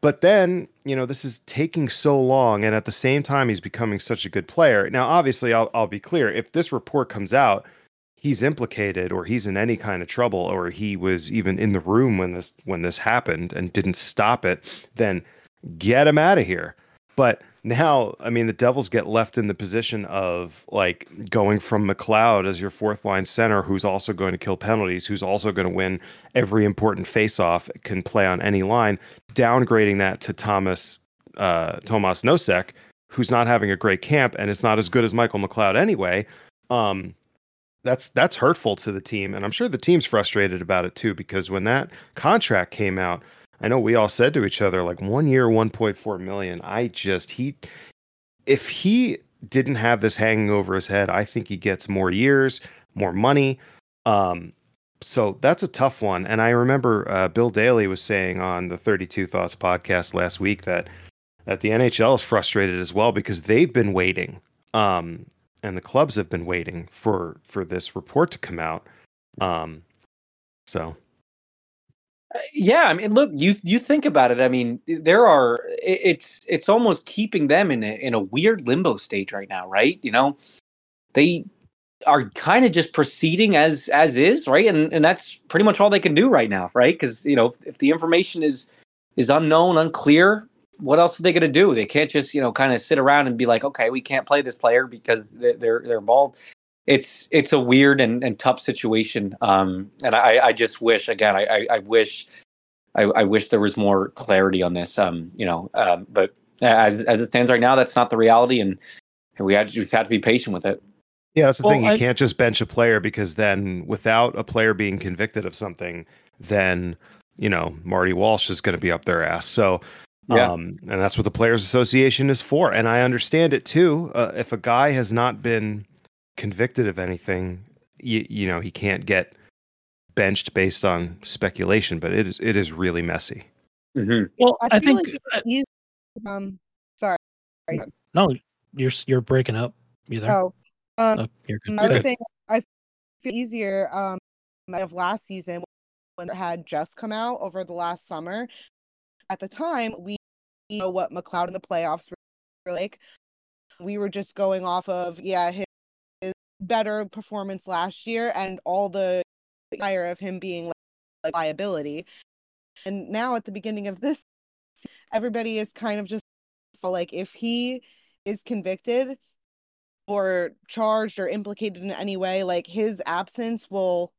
but then you know, this is taking so long, and at the same time, he's becoming such a good player. Now, obviously, I'll I'll be clear. If this report comes out, he's implicated, or he's in any kind of trouble, or he was even in the room when this when this happened and didn't stop it, then get him out of here. But now, I mean, the Devils get left in the position of like going from McLeod as your fourth line center, who's also going to kill penalties, who's also going to win every important faceoff, can play on any line, downgrading that to Thomas uh, Nosek, who's not having a great camp and is not as good as Michael McLeod anyway. Um, that's that's hurtful to the team, and I'm sure the team's frustrated about it too because when that contract came out I know we all said to each other like one year, 1.4 million. I just he if he didn't have this hanging over his head, I think he gets more years, more money. Um, so that's a tough one. And I remember uh, Bill Daly was saying on the 32 Thoughts podcast last week that that the NHL is frustrated as well because they've been waiting, um, and the clubs have been waiting for for this report to come out. Um, so Uh, yeah, I mean, look, you you think about it. I mean, there are it's it's almost keeping them in a, in a weird limbo stage right now, right? You know, they are kind of just proceeding as as is, right? And and that's pretty much all they can do right now, right? Because you know, if the information is is unknown, unclear, what else are they going to do? They can't just you know kind of sit around and be like, okay, we can't play this player because they're they're involved it's it's a weird and, and tough situation. Um, and I, I just wish again, I, I, I wish I, I, wish there was more clarity on this. Um, you know, um, but as, as it stands right now, that's not the reality, and, and we had to, we had to be patient with it. Yeah, that's the well, thing. You I, can't just bench a player because then, without a player being convicted of something, then you know Marty Walsh is going to be up their ass. So, yeah. um, and that's what the Players Association is for. And I understand it too. Uh, if a guy has not been convicted of anything, you, you know, he can't get benched based on speculation, but it is it is really messy. Mm-hmm. Well, I, I think like he's um sorry. No, you're you're breaking up. You there? Oh, um, oh, I was saying I feel easier um of last season when it had just come out over the last summer. At the time, we know what McLeod in the playoffs were like. We were just going off of yeah, his better performance last year and all the fire of him being like, like liability. And now at the beginning of this, everybody is kind of just so like if he is convicted or charged or implicated in any way, like his absence will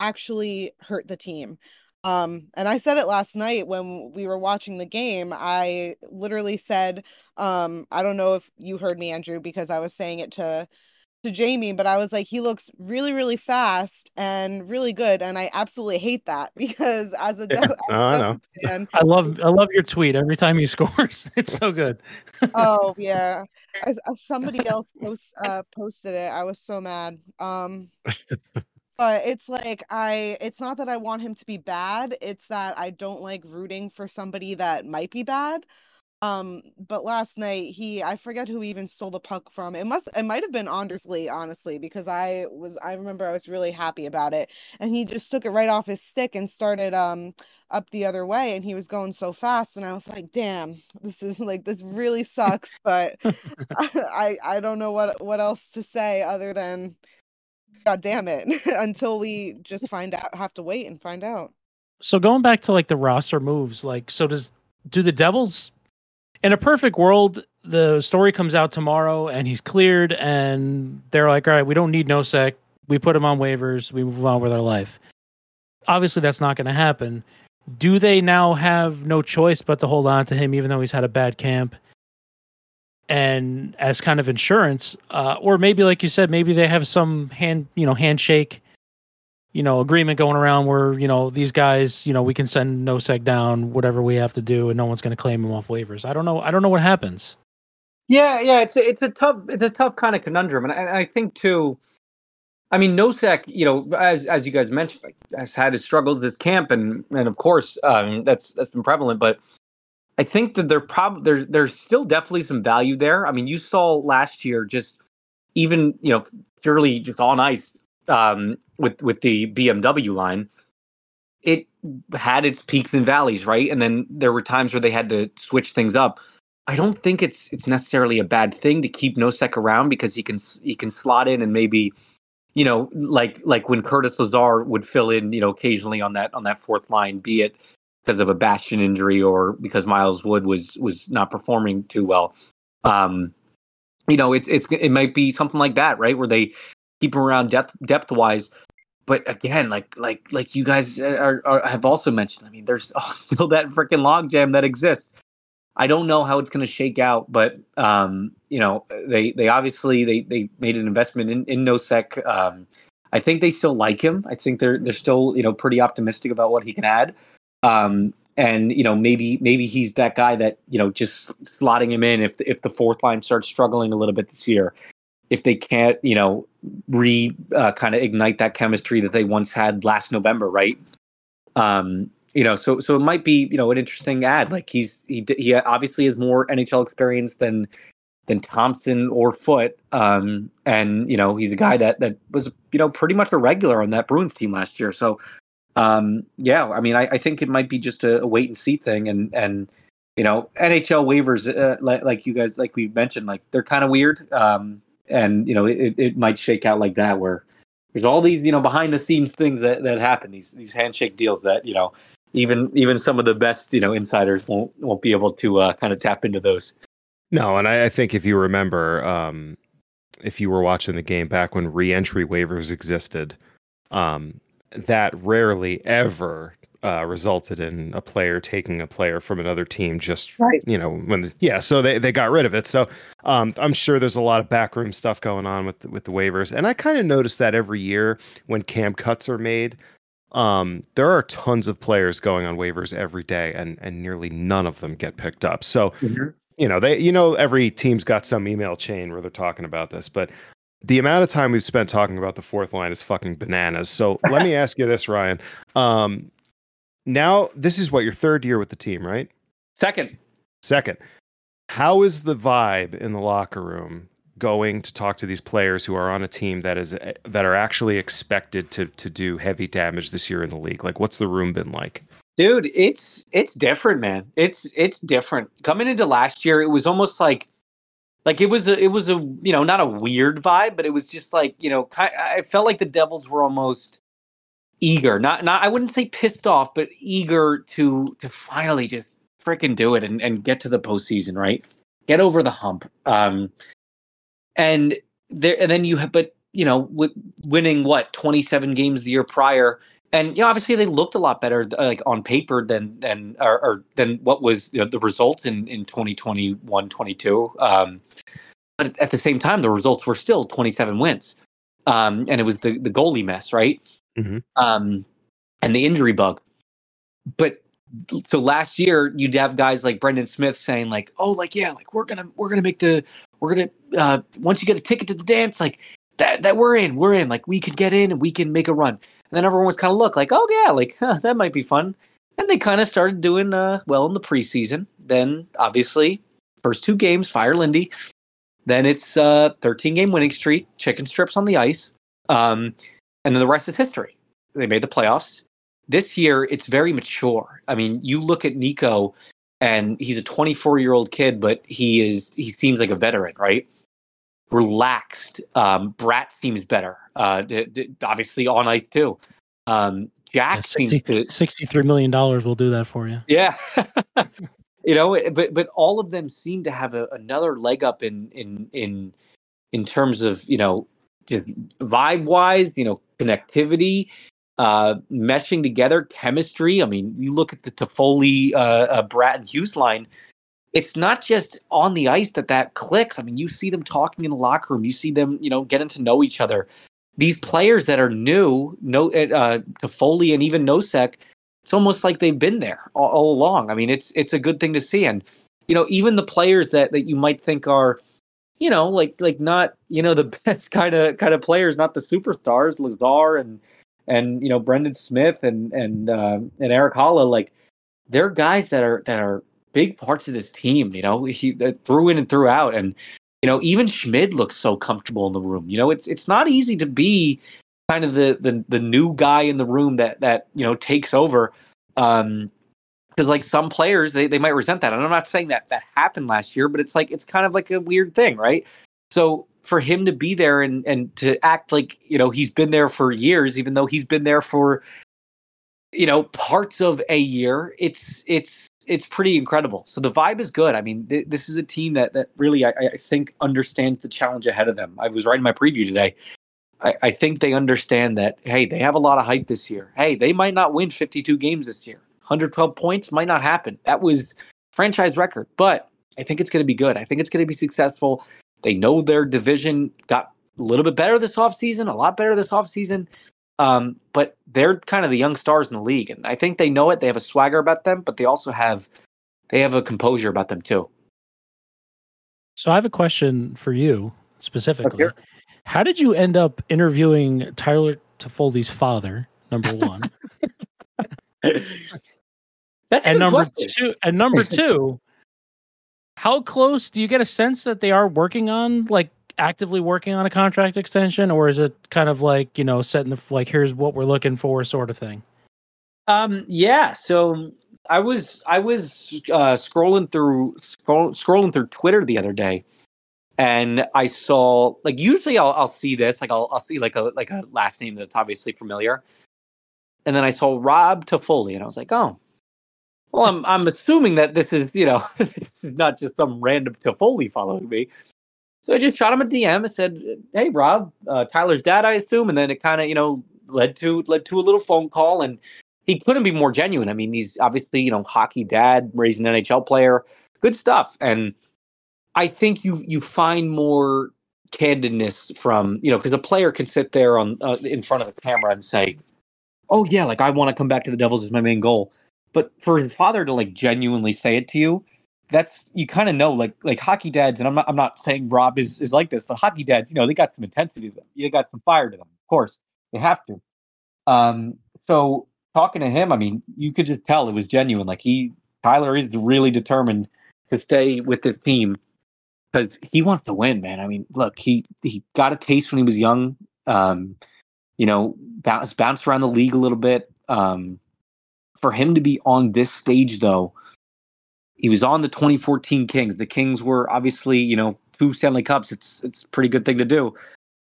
actually hurt the team. Um, and I said it last night when we were watching the game. I literally said, um, I don't know if you heard me, Andrew, because I was saying it to to Jamie, but I was like, he looks really, really fast and really good, and I absolutely hate that <laughs> because as a, yeah. oh, I, know. fan, I love I love your tweet every time he <laughs> scores. It's so good. oh yeah, <laughs> as, as somebody else post uh, posted it, I was so mad. Um, but it's like I, it's not that I want him to be bad. It's that I don't like rooting for somebody that might be bad. Um, but last night he I forget who even stole the puck from. It must it might have been Anders Lee, honestly, because I was I remember I was really happy about it. And he just took it right off his stick and started um up the other way and he was going so fast and I was like, damn, this is like this really sucks, but <laughs> <laughs> I I don't know what what else to say other than god damn it <laughs> until we just find out have to wait and find out. So going back to like the roster moves, like so does do the Devils in a perfect world, the story comes out tomorrow and he's cleared, and they're like, all right, we don't need Nosek. We put him on waivers. We move on with our life. Obviously, that's not going to happen. Do they now have no choice but to hold on to him, even though he's had a bad camp? And as kind of insurance, uh, or maybe, like you said, maybe they have some hand, you know, handshake you know, agreement going around where, you know, these guys, you know, we can send Nosek down, whatever we have to do, and no one's going to claim him off waivers. I don't know. I don't know what happens. Yeah, yeah, it's a, it's a tough it's a tough kind of conundrum, and I, I think too. I mean, Nosek, you know, as as you guys mentioned, like, has had his struggles with camp, and and of course, um, that's that's been prevalent. But I think that there prob there there's still definitely some value there. I mean, you saw last year just even you know purely just on ice um, with with the BMW line, it had its peaks and valleys, right? And then there were times where they had to switch things up. I don't think it's it's necessarily a bad thing to keep Nosek around because he can he can slot in and maybe you know like like when Curtis Lazar would fill in you know occasionally on that on that fourth line, be it because of a Bastian injury or because Miles Wood was was not performing too well. Um, you know, it's it's it might be something like that, right? Where they keep him around depth depth wise. But again, like like like you guys are, are have also mentioned, I mean, there's <laughs> still that freaking logjam that exists. I don't know how it's going to shake out, but um, you know, they they obviously they they made an investment in in Nosek. Um, I think they still like him. I think they're they're still you know pretty optimistic about what he can add. Um, and you know maybe maybe he's that guy that you know just slotting him in if if the fourth line starts struggling a little bit this year if they can't you know re uh, kind of ignite that chemistry that they once had last november right? Um you know so so it might be you know an interesting ad like he's he he obviously has more nhl experience than than thompson or Foote um and you know he's a guy that that was you know pretty much a regular on that bruins team last year. So um, yeah, I mean, I, I, think it might be just a, a, wait and see thing, and and you know, NHL waivers, uh, like, like, you guys, like we mentioned, like they're kind of weird, um, and you know, it, it might shake out like that, where there's all these you know behind the scenes things that that happen, these these handshake deals that you know, even even some of the best you know insiders won't won't be able to uh, kind of tap into those. No, and I, I think if you remember, um, if you were watching the game back when re-entry waivers existed, um, that rarely ever uh, resulted in a player taking a player from another team just right. you know when yeah so they, they got rid of it so um, i'm sure there's a lot of backroom stuff going on with with the waivers and i kind of notice that every year when cam cuts are made um, there are tons of players going on waivers every day and and nearly none of them get picked up so mm-hmm. you know they you know every team's got some email chain where they're talking about this but the amount of time we've spent talking about the fourth line is fucking bananas. So let me <laughs> ask you this, Ryan. Um, now this is what your third year with the team, right? Second. Second. How is the vibe in the locker room going to talk to these players who are on a team that is that are actually expected to to do heavy damage this year in the league? Like, what's the room been like? Dude, it's it's different, man. It's it's different. Coming into last year, it was almost like like it was a it was a you know not a weird vibe but it was just like you know i felt like the devils were almost eager not not i wouldn't say pissed off but eager to to finally just freaking do it and, and get to the postseason right? Get over the hump um and there and then you have but you know with winning what 27 games the year prior and you know, obviously they looked a lot better like on paper than than or, or than what was you know, the result in in 2021 22 um, but at the same time the results were still 27 wins um, and it was the the goalie mess right mm-hmm. um, and the injury bug but so last year you'd have guys like Brendan Smith saying like oh like yeah like we're gonna we're gonna make the we're gonna uh, once you get a ticket to the dance like that that we're in we're in like we can get in and we can make a run and then everyone was kind of look like, oh yeah, like huh, that might be fun. And they kind of started doing uh, well in the preseason. Then obviously, first two games, fire Lindy. Then it's uh, 13 game winning streak, chicken strips on the ice, um, and then the rest is history. They made the playoffs. This year, it's very mature. I mean, you look at Nico, and he's a 24 year old kid, but he is he seems like a veteran, right? Relaxed. Um, Bratt seems better uh, d- d- obviously on ice too. Um, Jack yeah, 60, to, sixty-three million dollars will do that for you. Yeah, <laughs> you know, but but all of them seem to have a, another leg up in in in in terms of you know vibe wise, you know, connectivity, uh, meshing together, chemistry. I mean, you look at the Toffoli, uh, uh, and Hughes line it's not just on the ice that that clicks. I mean, you see them talking in the locker room. You see them, you know, getting to know each other these players that are new, no, uh, Foley and even Nosek, it's almost like they've been there all, all, along. I mean, it's it's a good thing to see, and you know, even the players that that you might think are, you know, like like not you know the <laughs> best kind of kind of players, not the superstars, Lazar and and you know Brendan Smith and and uh, and Erik Haula, like they're guys that are that are big parts of this team. You know, he through in and throughout, and you know, even Schmid looks so comfortable in the room. You know, it's it's not easy to be kind of the the the new guy in the room that that you know takes over. Um, because like some players, they, they might resent that. And I'm not saying that that happened last year, but it's like it's kind of like a weird thing, right? So for him to be there and and to act like you know he's been there for years, even though he's been there for you know parts of a year, it's it's it's pretty incredible. So the vibe is good. I mean, th- this is a team that that really I, I think understands the challenge ahead of them. I was writing my preview today. I, I think they understand that. Hey, they have a lot of hype this year. Hey, they might not win 52 games this year. 112 points might not happen. That was franchise record, but I think it's going to be good. I think it's going to be successful. They know their division got a little bit better this offseason, a lot better this offseason. Um, but they're kind of the young stars in the league, and I think they know it. They have a swagger about them, but they also have they have a composure about them too. So I have a question for you specifically. How did you end up interviewing Tyler Toffoli's father? Number one. <laughs> That's and number question. two. And number <laughs> two. how close do you get a sense that they are working on like actively working on a contract extension, or is it kind of like you know setting the like here's what we're looking for sort of thing? Um, yeah. So I was I was uh, scrolling through scroll, scrolling through Twitter the other day, and I saw like usually I'll I'll see this like I'll I'll see like a like a last name that's obviously familiar, and then I saw Rob Toffoli, and I was like, oh, well, I'm I'm assuming that this is you know <laughs> is not just some random Toffoli following me. So I just shot him a DM and said, "Hey, Rob, uh, Tyler's dad, I assume." And then it kind of you know led to led to a little phone call, and he couldn't be more genuine. I mean, he's obviously you know hockey dad, raised an NHL player, good stuff, and I think you you find more candidness from you know because a player can sit there on uh, in front of the camera and say, "Oh yeah, like I want to come back to the Devils as my main goal," but for his father to like genuinely say it to you, that's you kind of know like like hockey dads, and I'm not I'm not saying Rob is is like this, but hockey dads, you know, they got some intensity to them, you got some fire to them, of course, they have to. Um, so talking to him, I mean, you could just tell it was genuine. Like he, Tyler is really determined to stay with this team because he wants to win, man. I mean, look, he he got a taste when he was young. Um, you know, bounced bounced around the league a little bit. Um, for him to be on this stage, though, he was on the 2014 Kings. The Kings were obviously, you know, two Stanley Cups. It's it's a pretty good thing to do.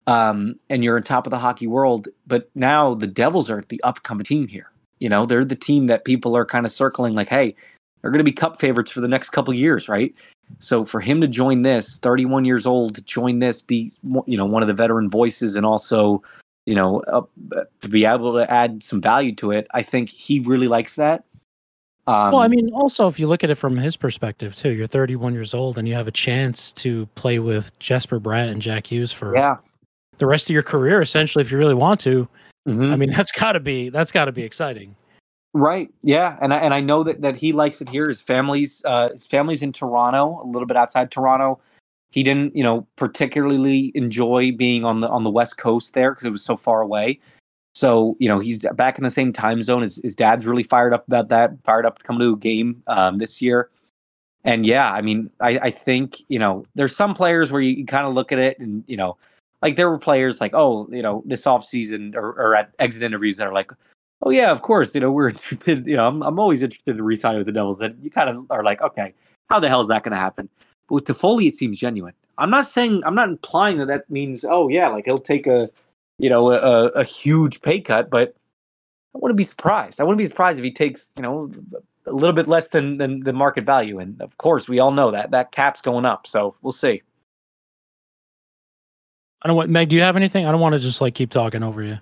Um, and you're on top of the hockey world. But now the Devils are the upcoming team here. You know, they're the team that people are kind of circling like, hey, they're going to be cup favorites for the next couple years, right? So for him to join this, 31 years old, to join this, be you know one of the veteran voices, and also you know uh, to be able to add some value to it, I think he really likes that. Um, well, I mean, also if you look at it from his perspective too, you're 31 years old and you have a chance to play with Jesper Bratt and Jack Hughes for yeah, the rest of your career, essentially, if you really want to. Mhm. I mean, <laughs> that's got to be that's got to be exciting. Right. Yeah, and I and I know that that he likes it here. His family's uh his family's in Toronto, a little bit outside Toronto. He didn't, you know, particularly enjoy being on the on the west coast there because it was so far away. So, you know, he's back in the same time zone. His, his dad's really fired up about that, fired up to come to a game um, this year. And yeah, I mean, I, I think, you know, there's some players where you, kind of look at it and, you know, like there were players like, oh, you know, this offseason or, or at exit interviews that are like, oh yeah, of course, you know, we're <laughs> interested, you know, I'm, I'm always interested in re-signing with the Devils. And you kind of are like, okay, how the hell is that going to happen? But with Toffoli, it seems genuine. I'm not saying, I'm not implying that that means, oh yeah, like he'll take a, you know, a, a huge pay cut, but I wouldn't be surprised. I wouldn't be surprised if he takes, you know, a little bit less than, than the market value. And of course, we all know that that cap's going up. So we'll see. I don't want Meg. Do you have anything? I don't want to just like keep talking over you.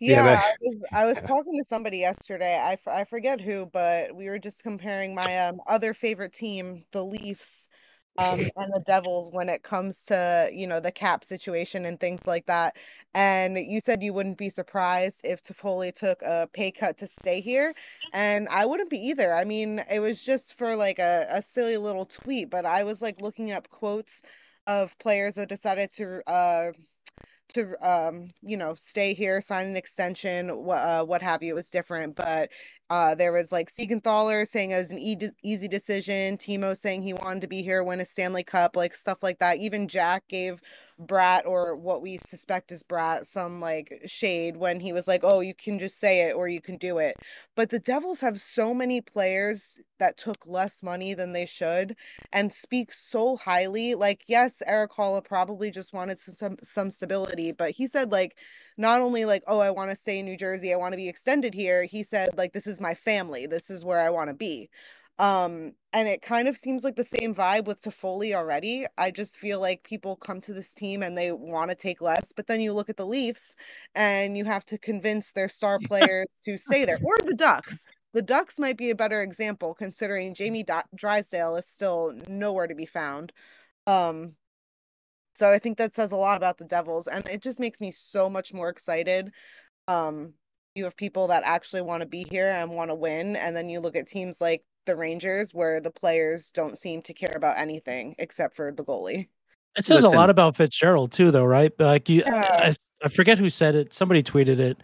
Yeah, Yeah, I was I was talking to somebody yesterday. I, f- I forget who, but we were just comparing my um other favorite team, the Leafs, um and the Devils when it comes to, you know, the cap situation and things like that. And you said you wouldn't be surprised if Toffoli took a pay cut to stay here, and I wouldn't be either. I mean, it was just for like a, a silly little tweet, but I was like looking up quotes of players that decided to uh to um you know stay here sign an extension what uh, what have you it was different but Uh, there was like Siegenthaler saying it was an e- easy decision. Timo saying he wanted to be here, win a Stanley Cup, like stuff like that. Even Jack gave Bratt or what we suspect is Bratt some like shade when he was like, "Oh, you can just say it or you can do it." But the Devils have so many players that took less money than they should and speak so highly. Like, yes, Erik Haula probably just wanted some some stability, but he said like not only like, "Oh, I want to stay in New Jersey, I want to be extended here." He said like, "This is my family. This is where I want to be." Um, and it kind of seems like the same vibe with Toffoli already. I just feel like people come to this team and they want to take less, but then you look at the Leafs and you have to convince their star players to stay there, or the Ducks. <laughs> The Ducks might be a better example considering Jamie D- Drysdale is still nowhere to be found. Um, so I think that says a lot about the Devils, and it just makes me so much more excited. Um, you have people that actually want to be here and want to win, and then you look at teams like the Rangers where the players don't seem to care about anything except for the goalie. It says Listen. a lot about Fitzgerald too, though, right? Like you, yeah. I, I forget who said it. Somebody tweeted it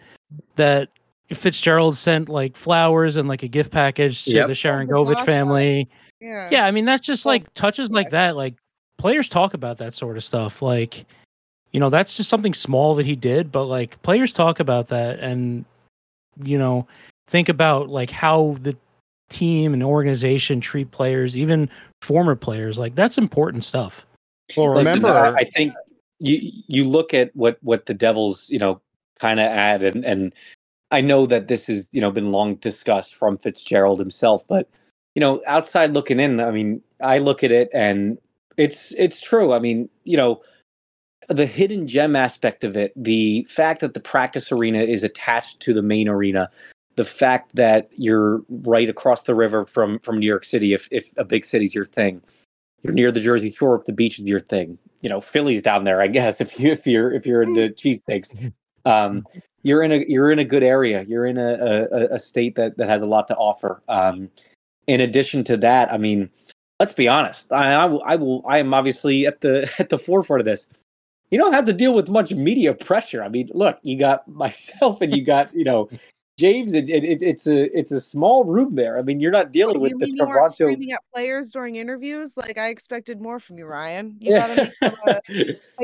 that Fitzgerald sent like flowers and like a gift package to yep. the Sharangovich family. Yeah. yeah, I mean that's just like touches like that. Like players talk about that sort of stuff. Like, you know, that's just something small that he did, but like players talk about that and you know, think about like how the team and organization treat players, even former players. Like that's important stuff. Well, remember, I think you you look at what what the Devils, you know, kind of add, and and I know that this has you know been long discussed from Fitzgerald himself, but you know, outside looking in, I mean, I look at it and it's it's true. I mean, you know, the hidden gem aspect of it, the fact that the practice arena is attached to the main arena, the fact that you're right across the river from from New York City, if if a big city's your thing, you're near the Jersey Shore, if the beach is your thing. You know, Philly's down there, I guess. <laughs> If you if you're if you're into cheesesteaks, um, you're in a you're in a good area. You're in a a, a state that that has a lot to offer. Um, in addition to that, I mean, let's be honest. I, I will I will I am obviously at the <laughs> at the forefront of this you don't have to deal with much media pressure. I mean, look, you got <laughs> myself and you got, you know, James, it, it, it's a it's a small room there. I mean, you're not dealing with the you Toronto. screaming at players during interviews. Like I expected more from you, Ryan. You gotta make them, uh, <laughs>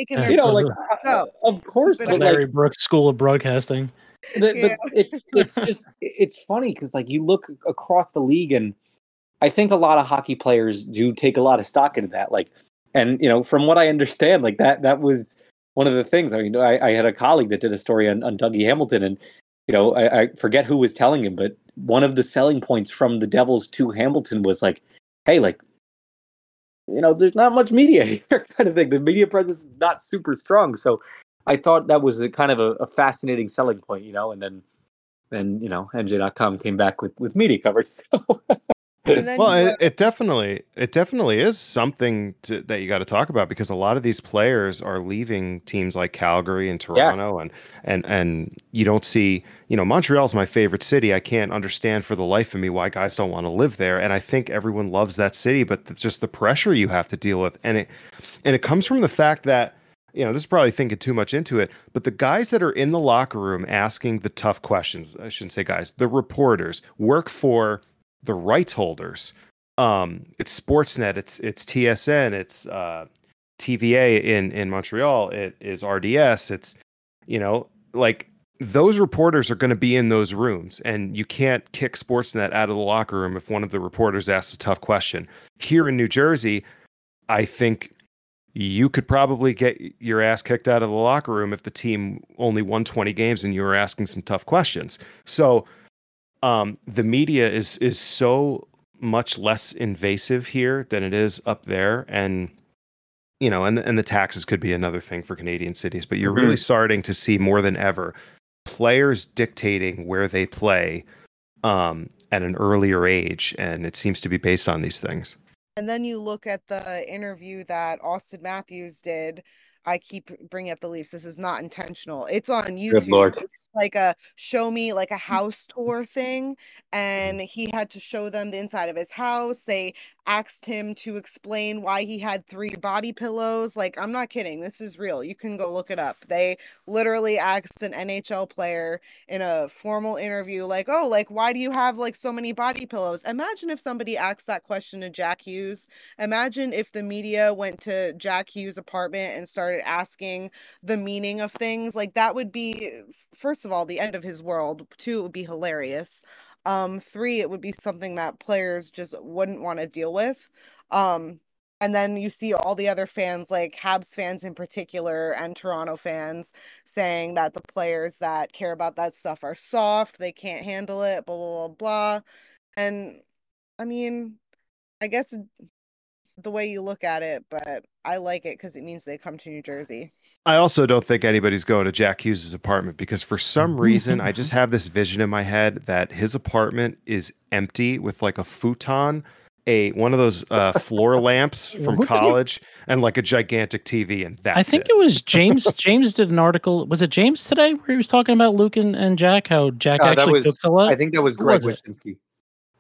their you know, like uh, of course, but Larry like, Brooks School of Broadcasting. The, yeah. it's it's just it's funny because like you look across the league and I think a lot of hockey players do take a lot of stock into that. Like, and you know, from what I understand, like that that was one of the things. I mean, I, I had a colleague that did a story on, on Dougie Hamilton, and you know, I, I forget who was telling him, but one of the selling points from the Devils to Hamilton was like, hey, like, you know, there's not much media <laughs> here, kind of thing. The media presence is not super strong. So I thought that was a kind of a, a fascinating selling point, you know, and then then you know NJ.com came back with with media coverage. <laughs> well, it, it, definitely it definitely is something to, that you got to talk about because a lot of these players are leaving teams like Calgary and Toronto, yes. and and and you don't see you know Montreal's my favorite city. I can't understand for the life of me why guys don't want to live there, and I think everyone loves that city, but just the pressure you have to deal with, and it and it comes from the fact that you know, this is probably thinking too much into it, but the guys that are in the locker room asking the tough questions, I shouldn't say guys, the reporters work for the rights holders. Um, it's Sportsnet, it's it's TSN, it's uh, TVA in in Montreal, it is RDS, it's you know like those reporters are going to be in those rooms, and you can't kick Sportsnet out of the locker room if one of the reporters asks a tough question. Here in New Jersey, I think you could probably get your ass kicked out of the locker room if the team only won 20 games and you were asking some tough questions. So um, the media is is so much less invasive here than it is up there, and you know, and and the taxes could be another thing for Canadian cities. But you're mm-hmm. really starting to see more than ever players dictating where they play um, at an earlier age, and it seems to be based on these things. And then you look at the interview that Auston Matthews did. I keep bringing up the Leafs. This is not intentional. It's on YouTube. Like a show me like a mm. house tour thing and mm-hmm. he had to show them the inside of his house. They asked him to explain why he had three body pillows. Like i'm not kidding this is real you can go look it up. They literally asked an nhl player in a formal interview like oh like why do you have like so many body pillows? Imagine if somebody asked that question to jack hughes. Imagine if the media went to jack hughes apartment and started asking the meaning of things. Like that would be first of all the end of his world two it would be hilarious. Um three it would be something that players just wouldn't want to deal with. Um and then you see all the other fans like habs fans in particular and toronto fans saying that the players that care about that stuff are soft they can't handle it blah blah blah blah. And i mean i guess the way you look at it, but I like it because it means they come to New Jersey. I also don't think anybody's going to Jack Hughes' apartment because for some reason I just <laughs> have this vision in my head that his apartment is empty with like a futon, a one of those uh, floor lamps <laughs> from college, and like a gigantic TV, and that. I think it. it was James. <laughs> James did an article. Was it James today where he was talking about Luke and, and Jack? How Jack Uh, actually was- cooks a lot. I think that was Who Greg was.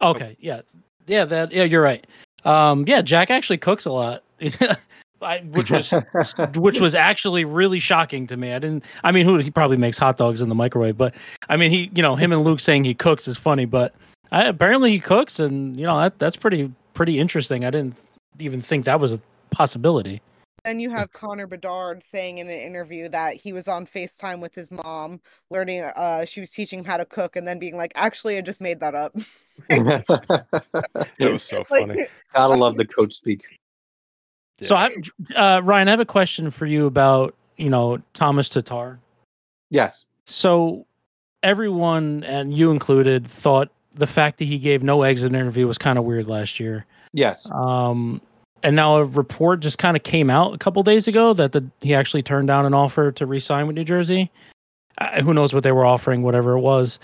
Okay, yeah, yeah, that yeah, you're right. Um, yeah, Jack actually cooks a lot, <laughs> I, which was <laughs> which was actually really shocking to me. I didn't. I mean, who he probably makes hot dogs in the microwave, but I mean, he, you know, him and Luke saying he cooks is funny, but I, apparently he cooks, and you know, that that's pretty pretty interesting. I didn't even think that was a possibility. Then you have Connor Bedard saying in an interview that he was on FaceTime with his mom, learning uh she was teaching him how to cook and then being like, actually I just made that up. <laughs> It <laughs> was so Like, funny. Gotta love the coach speak. So, I, uh, Ryan, I have a question for you about you know Thomas Tatar. Yes. So everyone, and you included, thought the fact that he gave no exit interview was kind of weird last year. Yes. Um, and now a report just kind of came out a couple days ago that the, he actually turned down an offer to re-sign with New Jersey. Uh, who knows what they were offering, whatever it was.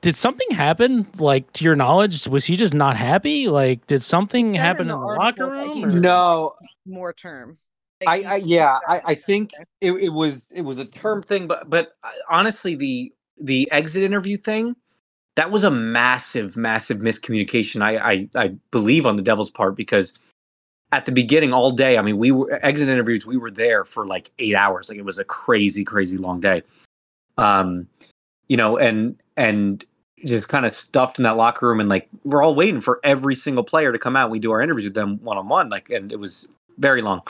Did something happen? Like to your knowledge, was he just not happy? Like, did something happen in in the the locker room? just- No, more term. I, Like, I he's- yeah, I, I think it, it was it was a term thing, but but uh, honestly, the the exit interview thing that was a massive, massive miscommunication. I I, I believe on the Devils' part because at the beginning, all day, I mean, we were exit interviews. We were there for like eight hours. Like it was a crazy, crazy long day. Um, you know, and and just kind of stuffed in that locker room, and like we're all waiting for every single player to come out. We do our interviews with them one on one, like, and it was very long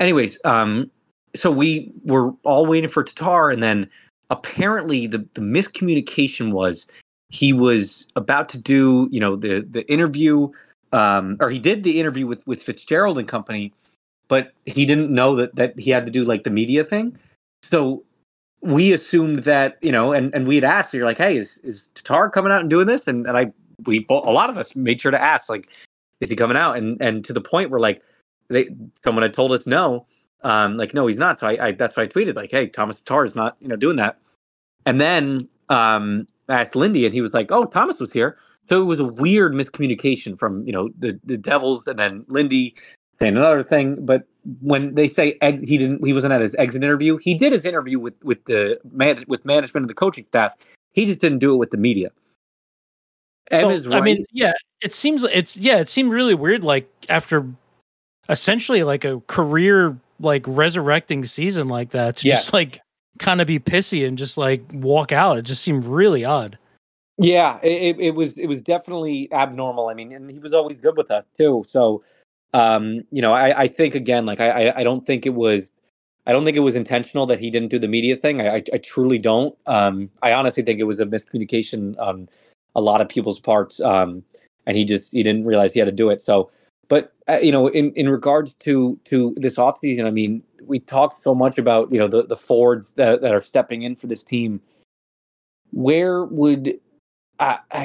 anyways, um, so we were all waiting for Tatar, and then apparently the the miscommunication was he was about to do you know the the interview, um, or he did the interview with with Fitzgerald and company, but he didn't know that that he had to do like the media thing, so. We assumed that you know, and, and we had asked. You're like, hey, is is Tatar coming out and doing this? And and I, we a lot of us made sure to ask, like, is he coming out? And and to the point where like, they someone had told us no, um, like no, he's not. So I, I that's why I tweeted like, hey, Thomas Tatar is not, you know, doing that. And then um, Asked Lindy, and he was like, oh, Thomas was here. So it was a weird miscommunication from you know the the Devils, and then Lindy saying another thing. But when they say ex- he didn't, he wasn't at his exit interview. He did his interview with with the man with management and the coaching staff. He just didn't do it with the media. So, is I mean, yeah, it seems it's yeah, it seemed really weird. Like after essentially like a career like resurrecting season like that to Yeah. just like kind of be pissy and just like walk out. It just seemed really odd. Yeah, it, it, was it was definitely abnormal. I mean, and he was always good with us too. So, um, you know, I, I think again, like I, I I don't think it was I don't think it was intentional that he didn't do the media thing. I I, I truly don't. Um, I honestly think it was a miscommunication on a lot of people's parts. Um, and he just he didn't realize he had to do it. So, but uh, you know, in in regards to to this offseason, I mean, we talked so much about you know the the forwards that, that are stepping in for this team. Where would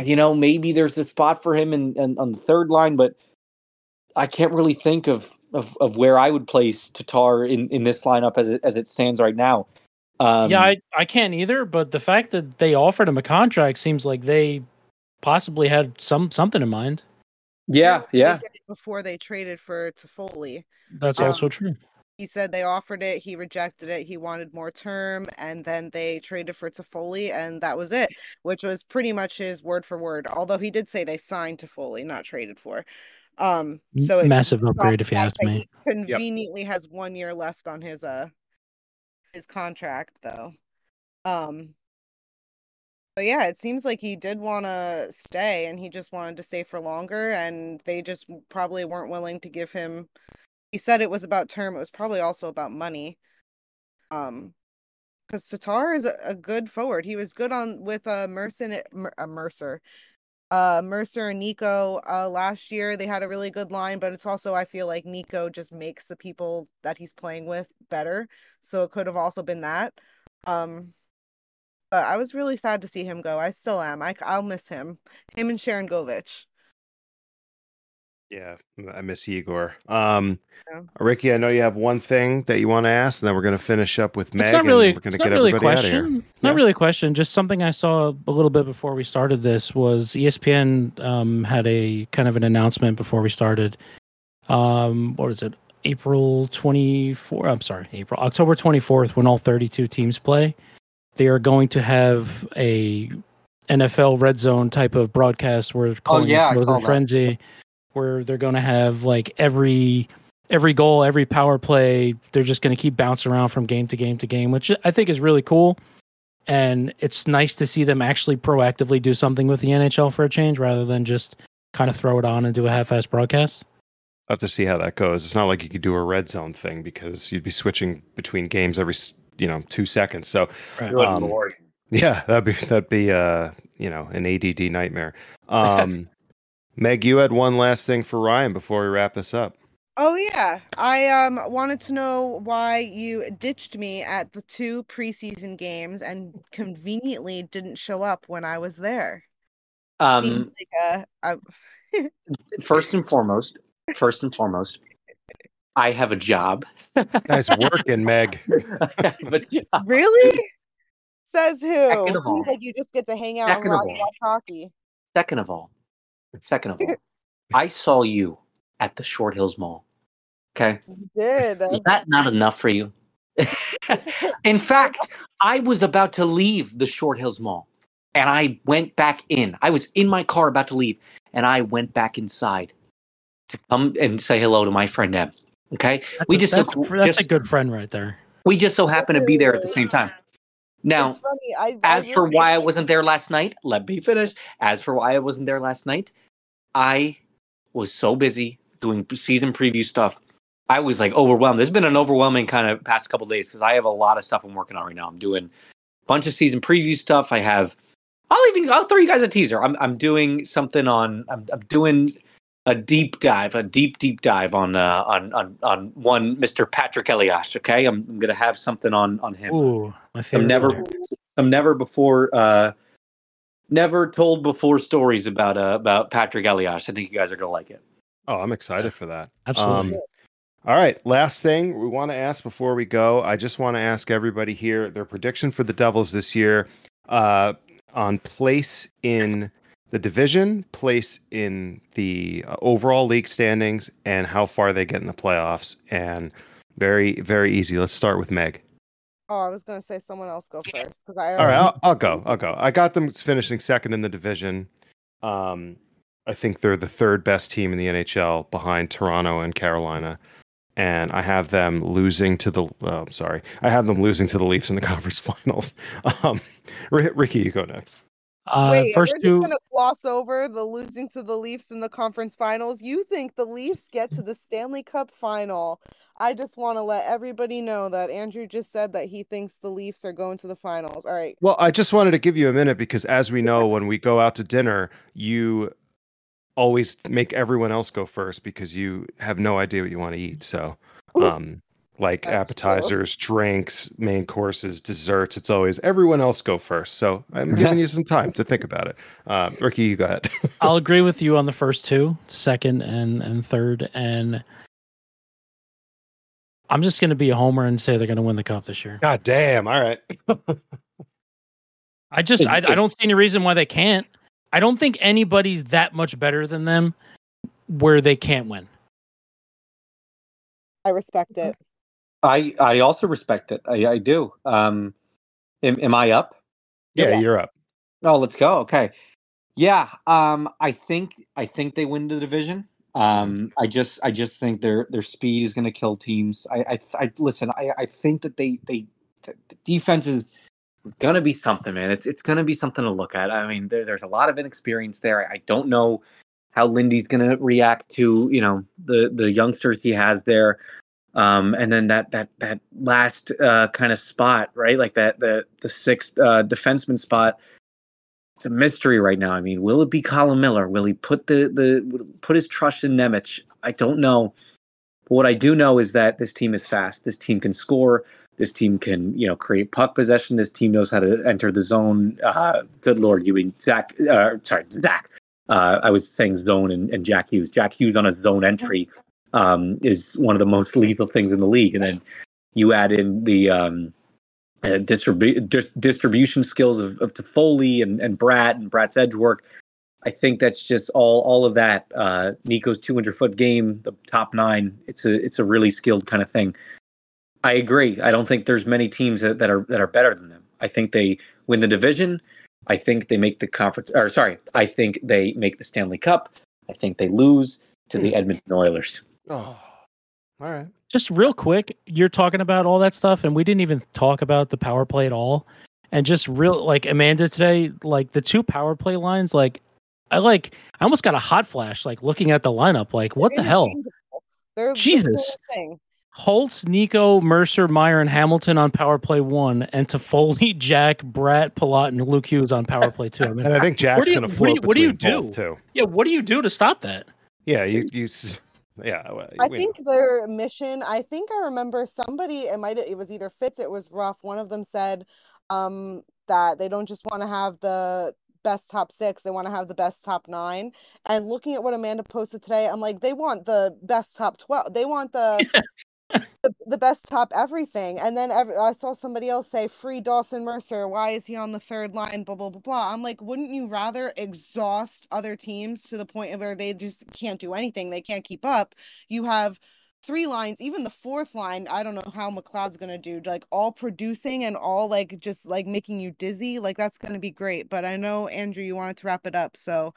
you know, maybe there's a spot for him in, in on the third line, but I can't really think of of, of where I would place Tatar in, in this lineup as it as it stands right now. Um, yeah, I, I can't either, but the fact that they offered him a contract seems like they possibly had some something in mind. yeah, They yeah, did it Before they traded for Toffoli. That's Um, also true. He said they offered it, he rejected it, he wanted more term, and then they traded for Toffoli, and that was it, which was pretty much his word for word. Although he did say they signed Toffoli, not traded for. Um, so it massive upgrade if you ask me. He conveniently has one year left on his uh his contract though. Um but yeah, it seems like he did want to stay and he just wanted to stay for longer and they just probably weren't willing to give him he said it was about term, it was probably also about money. Um because Tatar is a, a good forward. He was good on with uh Mercer, Mer- uh, Mercer uh Mercer and Nico uh last year they had a really good line but it's also I feel like Nico just makes the people that he's playing with better so it could have also been that um but I was really sad to see him go I still am I I'll miss him him and Sharangovich Yeah, I miss Igor. Um, Yeah. Ricky, I know you have one thing that you want to ask, and then we're going to finish up with Meg. It's not really, we're going it's to not get really a everybody out of here. question. Not Yeah. really a question. Just something I saw a little bit before we started this was ESPN um, had a kind of an announcement before we started. Um, what is it? April 24. I'm sorry, April, October 24th, when all 32 teams play, they are going to have a NFL red zone type of broadcast where calling yeah, I it saw Frozen that. Frenzy, where they're going to have like every every goal, every power play, they're just going to keep bouncing around from game to game to game, which I think is really cool. And it's nice to see them actually proactively do something with the NHL for a change rather than just kind of throw it on and do a half-ass broadcast. I'll have to see how that goes. It's not like you could do a red zone thing because you'd be switching between games every you know two seconds. So Right. Um, yeah, that'd be that'd be uh you know an ADD nightmare. Um, Meg, you had one last thing for Ryan before we wrap this up. Oh yeah, I um wanted to know why you ditched me at the two preseason games and conveniently didn't show up when I was there. Um, like a, a <laughs> first and foremost, first and foremost, I have a job. Nice working, Meg. <laughs> I have a job. really says who? Second Seems all- like you just get to hang out Second and watch, all- watch hockey. Second of all, second of all, <laughs> I saw you at the Short Hills Mall. Okay. You did. Is that not enough for you? <laughs> in fact, I was about to leave the Short Hills Mall and I went back in. I was in my car about to leave and I went back inside to come and say hello to my friend Em. Okay. That's We a, just that's, so- a, that's a good friend right there. We just so happened to be there at the same time. Now, it's funny. I, I as for why I wasn't there last night, let me finish. As for why I wasn't there last night, I was so busy doing season preview stuff. I was like overwhelmed. There's been an overwhelming kind of past couple days because I have a lot of stuff I'm working on right now. I'm doing a bunch of season preview stuff. I have. I'll even. I'll throw you guys a teaser. I'm. I'm doing something on. I'm. I'm doing a deep dive, a deep deep dive on uh, on on on one Mr. Patrik Elias. Okay, I'm, I'm gonna have something on on him Ooh, my favorite. some never player. some never before uh never told before stories about uh about Patrik Elias. I think you guys are gonna like it. Oh, I'm excited for that. Absolutely. Um, all right. Last thing we want to ask before we go. I just want to ask everybody here their prediction for the Devils this year uh, on place in the division, place in the uh, overall league standings, and how far they get in the playoffs. And very, very easy. Let's start with Meg. Oh, I was gonna say someone else go first I. All right, I'll, I'll go. I'll go. I got them finishing second in the division. Um, I think they're the third best team in the NHL behind Toronto and Carolina, and I have them losing to the. Oh, sorry, I have them losing to the Leafs in the <laughs> conference finals. Um, R- Ricky, you go next. Uh, Wait, first we're just gonna gloss over the losing to the Leafs in the conference finals. You think the Leafs get to the Stanley Cup final? I just want to let everybody know that Andrew just said that he thinks the Leafs are going to the finals. All right, Well, I just wanted to give you a minute because, as we know, <laughs> when we go out to dinner, you always make everyone else go first because you have no idea what you want to eat. So, <laughs> um, like That's true. appetizers, drinks, main courses, desserts, it's always everyone else go first. So, I'm giving you <laughs> some time to think about it. Uh, Ricky, you go ahead. <laughs> I'll agree with you on the first two, second and and third, and I'm just going to be a homer and say they're going to win the cup this year. God damn! All right. <laughs> I just I, I don't see any reason why they can't. I don't think anybody's that much better than them where they can't win. I respect it. I I also respect it. I, I do. Um, am, am I up? Yeah, Yeah. you're up. Oh, let's go. Okay. Yeah. Um, I think I think they win the division. Um, I just I just think their their speed is going to kill teams. I I, I listen. I, I think that they they the defense is going to be something, man. It's it's going to be something to look at. I mean, there, there's a lot of inexperience there. I, I don't know how Lindy's going to react to you know the the youngsters he has there. Um, and then that that that last uh, kind of spot, right? Like that the the sixth uh, defenseman spot it's a mystery right now. I mean, will it be Colin Miller? Will he put the the put his trust in Nemec? I don't know. But what I do know is that this team is fast. This team can score. This team can, you know, create puck possession. This team knows how to enter the zone. Uh, good lord, you mean Zach? Uh, sorry, Zach. Uh, I was saying zone and, and Jack Hughes. Jack Hughes on a zone entry um, is one of the most lethal things in the league. And then you add in the um, uh, distribu- dis- distribution skills of, of Toffoli and, and Bratt and Bratt's edge work. I think that's just all all of that. Uh, Nico's 200 foot game, the top nine. It's a it's a really skilled kind of thing. I agree. I don't think there's many teams that, that are that are better than them. I think they win the division. I think they make the conference. Or sorry, I think they make the Stanley Cup. I think they lose to the Edmonton Oilers. Oh, oh, all right. just real quick, you're talking about all that stuff, and we didn't even talk about the power play at all. And just real like Amanda today, like the two power play lines, like I like I almost got a hot flash, like looking at the lineup, like what the hell? They're the Jesus. same. Holtz, Nico, Mercer, Meier, and Hamilton on power play one, and Toffoli, <laughs> Jack, Bratt, Palat, and Luke Hughes on power play two. I mean, And I think Jack's going to what do float you- what do you between both do? too. yeah, what do you do to stop that? Yeah, you you. Yeah, well, I think their mission. I think I remember somebody. It might. It was either Fitz. It was Ruff. One of them said um, that they don't just want to have the best top six. They want to have the best top nine. And looking at what Amanda posted today, I'm like, they want the best top twelve. They want the <laughs> <laughs> the, the best top everything. And then ev I saw somebody else say, "Free Dawson Mercer. Why is he on the third line?" Blah blah blah blah. I'm like, wouldn't you rather exhaust other teams to the point of where they just can't do anything? They can't keep up. You have three lines, even the fourth line. I don't know how McLeod's gonna do. Like all producing and all like just like making you dizzy. Like that's gonna be great. But I know Andrew, you wanted to wrap it up, so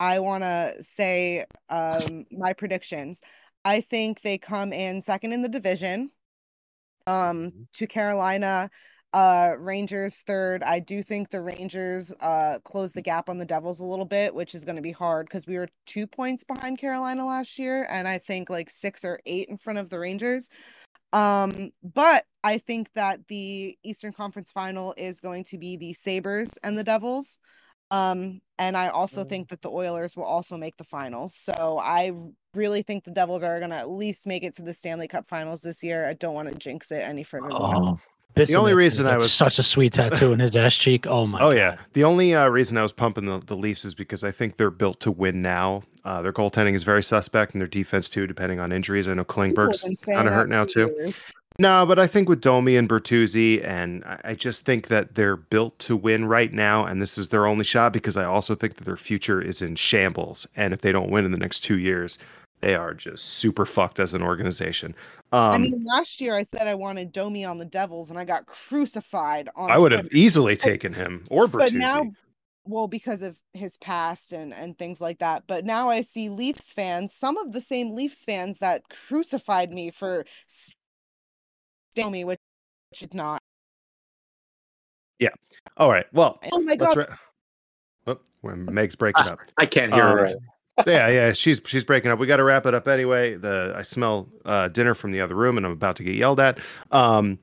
I want to say um my predictions. I think they come in second in the division. Um, to Carolina, uh, Rangers third. I do think the Rangers uh close the gap on the Devils a little bit, which is going to be hard because we were two points behind Carolina last year, and I think like six or eight in front of the Rangers. Um, but I think that the Eastern Conference final is going to be the Sabres and the Devils. Um, and I also Mm. think that the Oilers will also make the finals. So I really think the Devils are going to at least make it to the Stanley Cup finals this year. I don't want to jinx it any further. than that. Oh, The only Bissonnette's reason gonna I was- such a sweet tattoo in his ass cheek. Oh my! Oh God. yeah. The only uh, reason I was pumping the, the Leafs is because I think they're built to win now. Uh, their goaltending is very suspect, and their defense too, depending on injuries. I know People have Klingberg's been saying kind of hurt now for too. No, but I think with Domi and Bertuzzi, and I, I just think that they're built to win right now, and this is their only shot because I also think that their future is in shambles. And if they don't win in the next two years, they are just super fucked as an organization. Um, I mean, last year I said I wanted Domi on the Devils, and I got crucified on. I would have easily taken him or Bertuzzi. but now well because of his past and and things like that but now i see leafs fans some of the same leafs fans that crucified me for stealing me which should not Yeah. All right. Well, oh my god Ra- oh, when Meg's breaking up. I can't hear Um, her. Right. yeah, yeah, she's she's breaking up. We got to wrap it up anyway. The I smell uh, dinner from the other room, and I'm about to get yelled at. Um,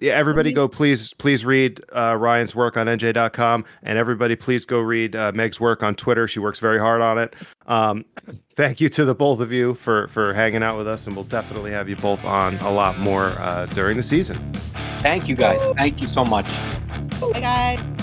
yeah, everybody me- go please please read uh, Ryan's work on NJ.com, and everybody please go read uh, Meg's work on Twitter. She works very hard on it. Um, <laughs> thank you to the both of you for for hanging out with us, and we'll definitely have you both on a lot more uh, during the season. Thank you guys. Thank you so much. Bye, guys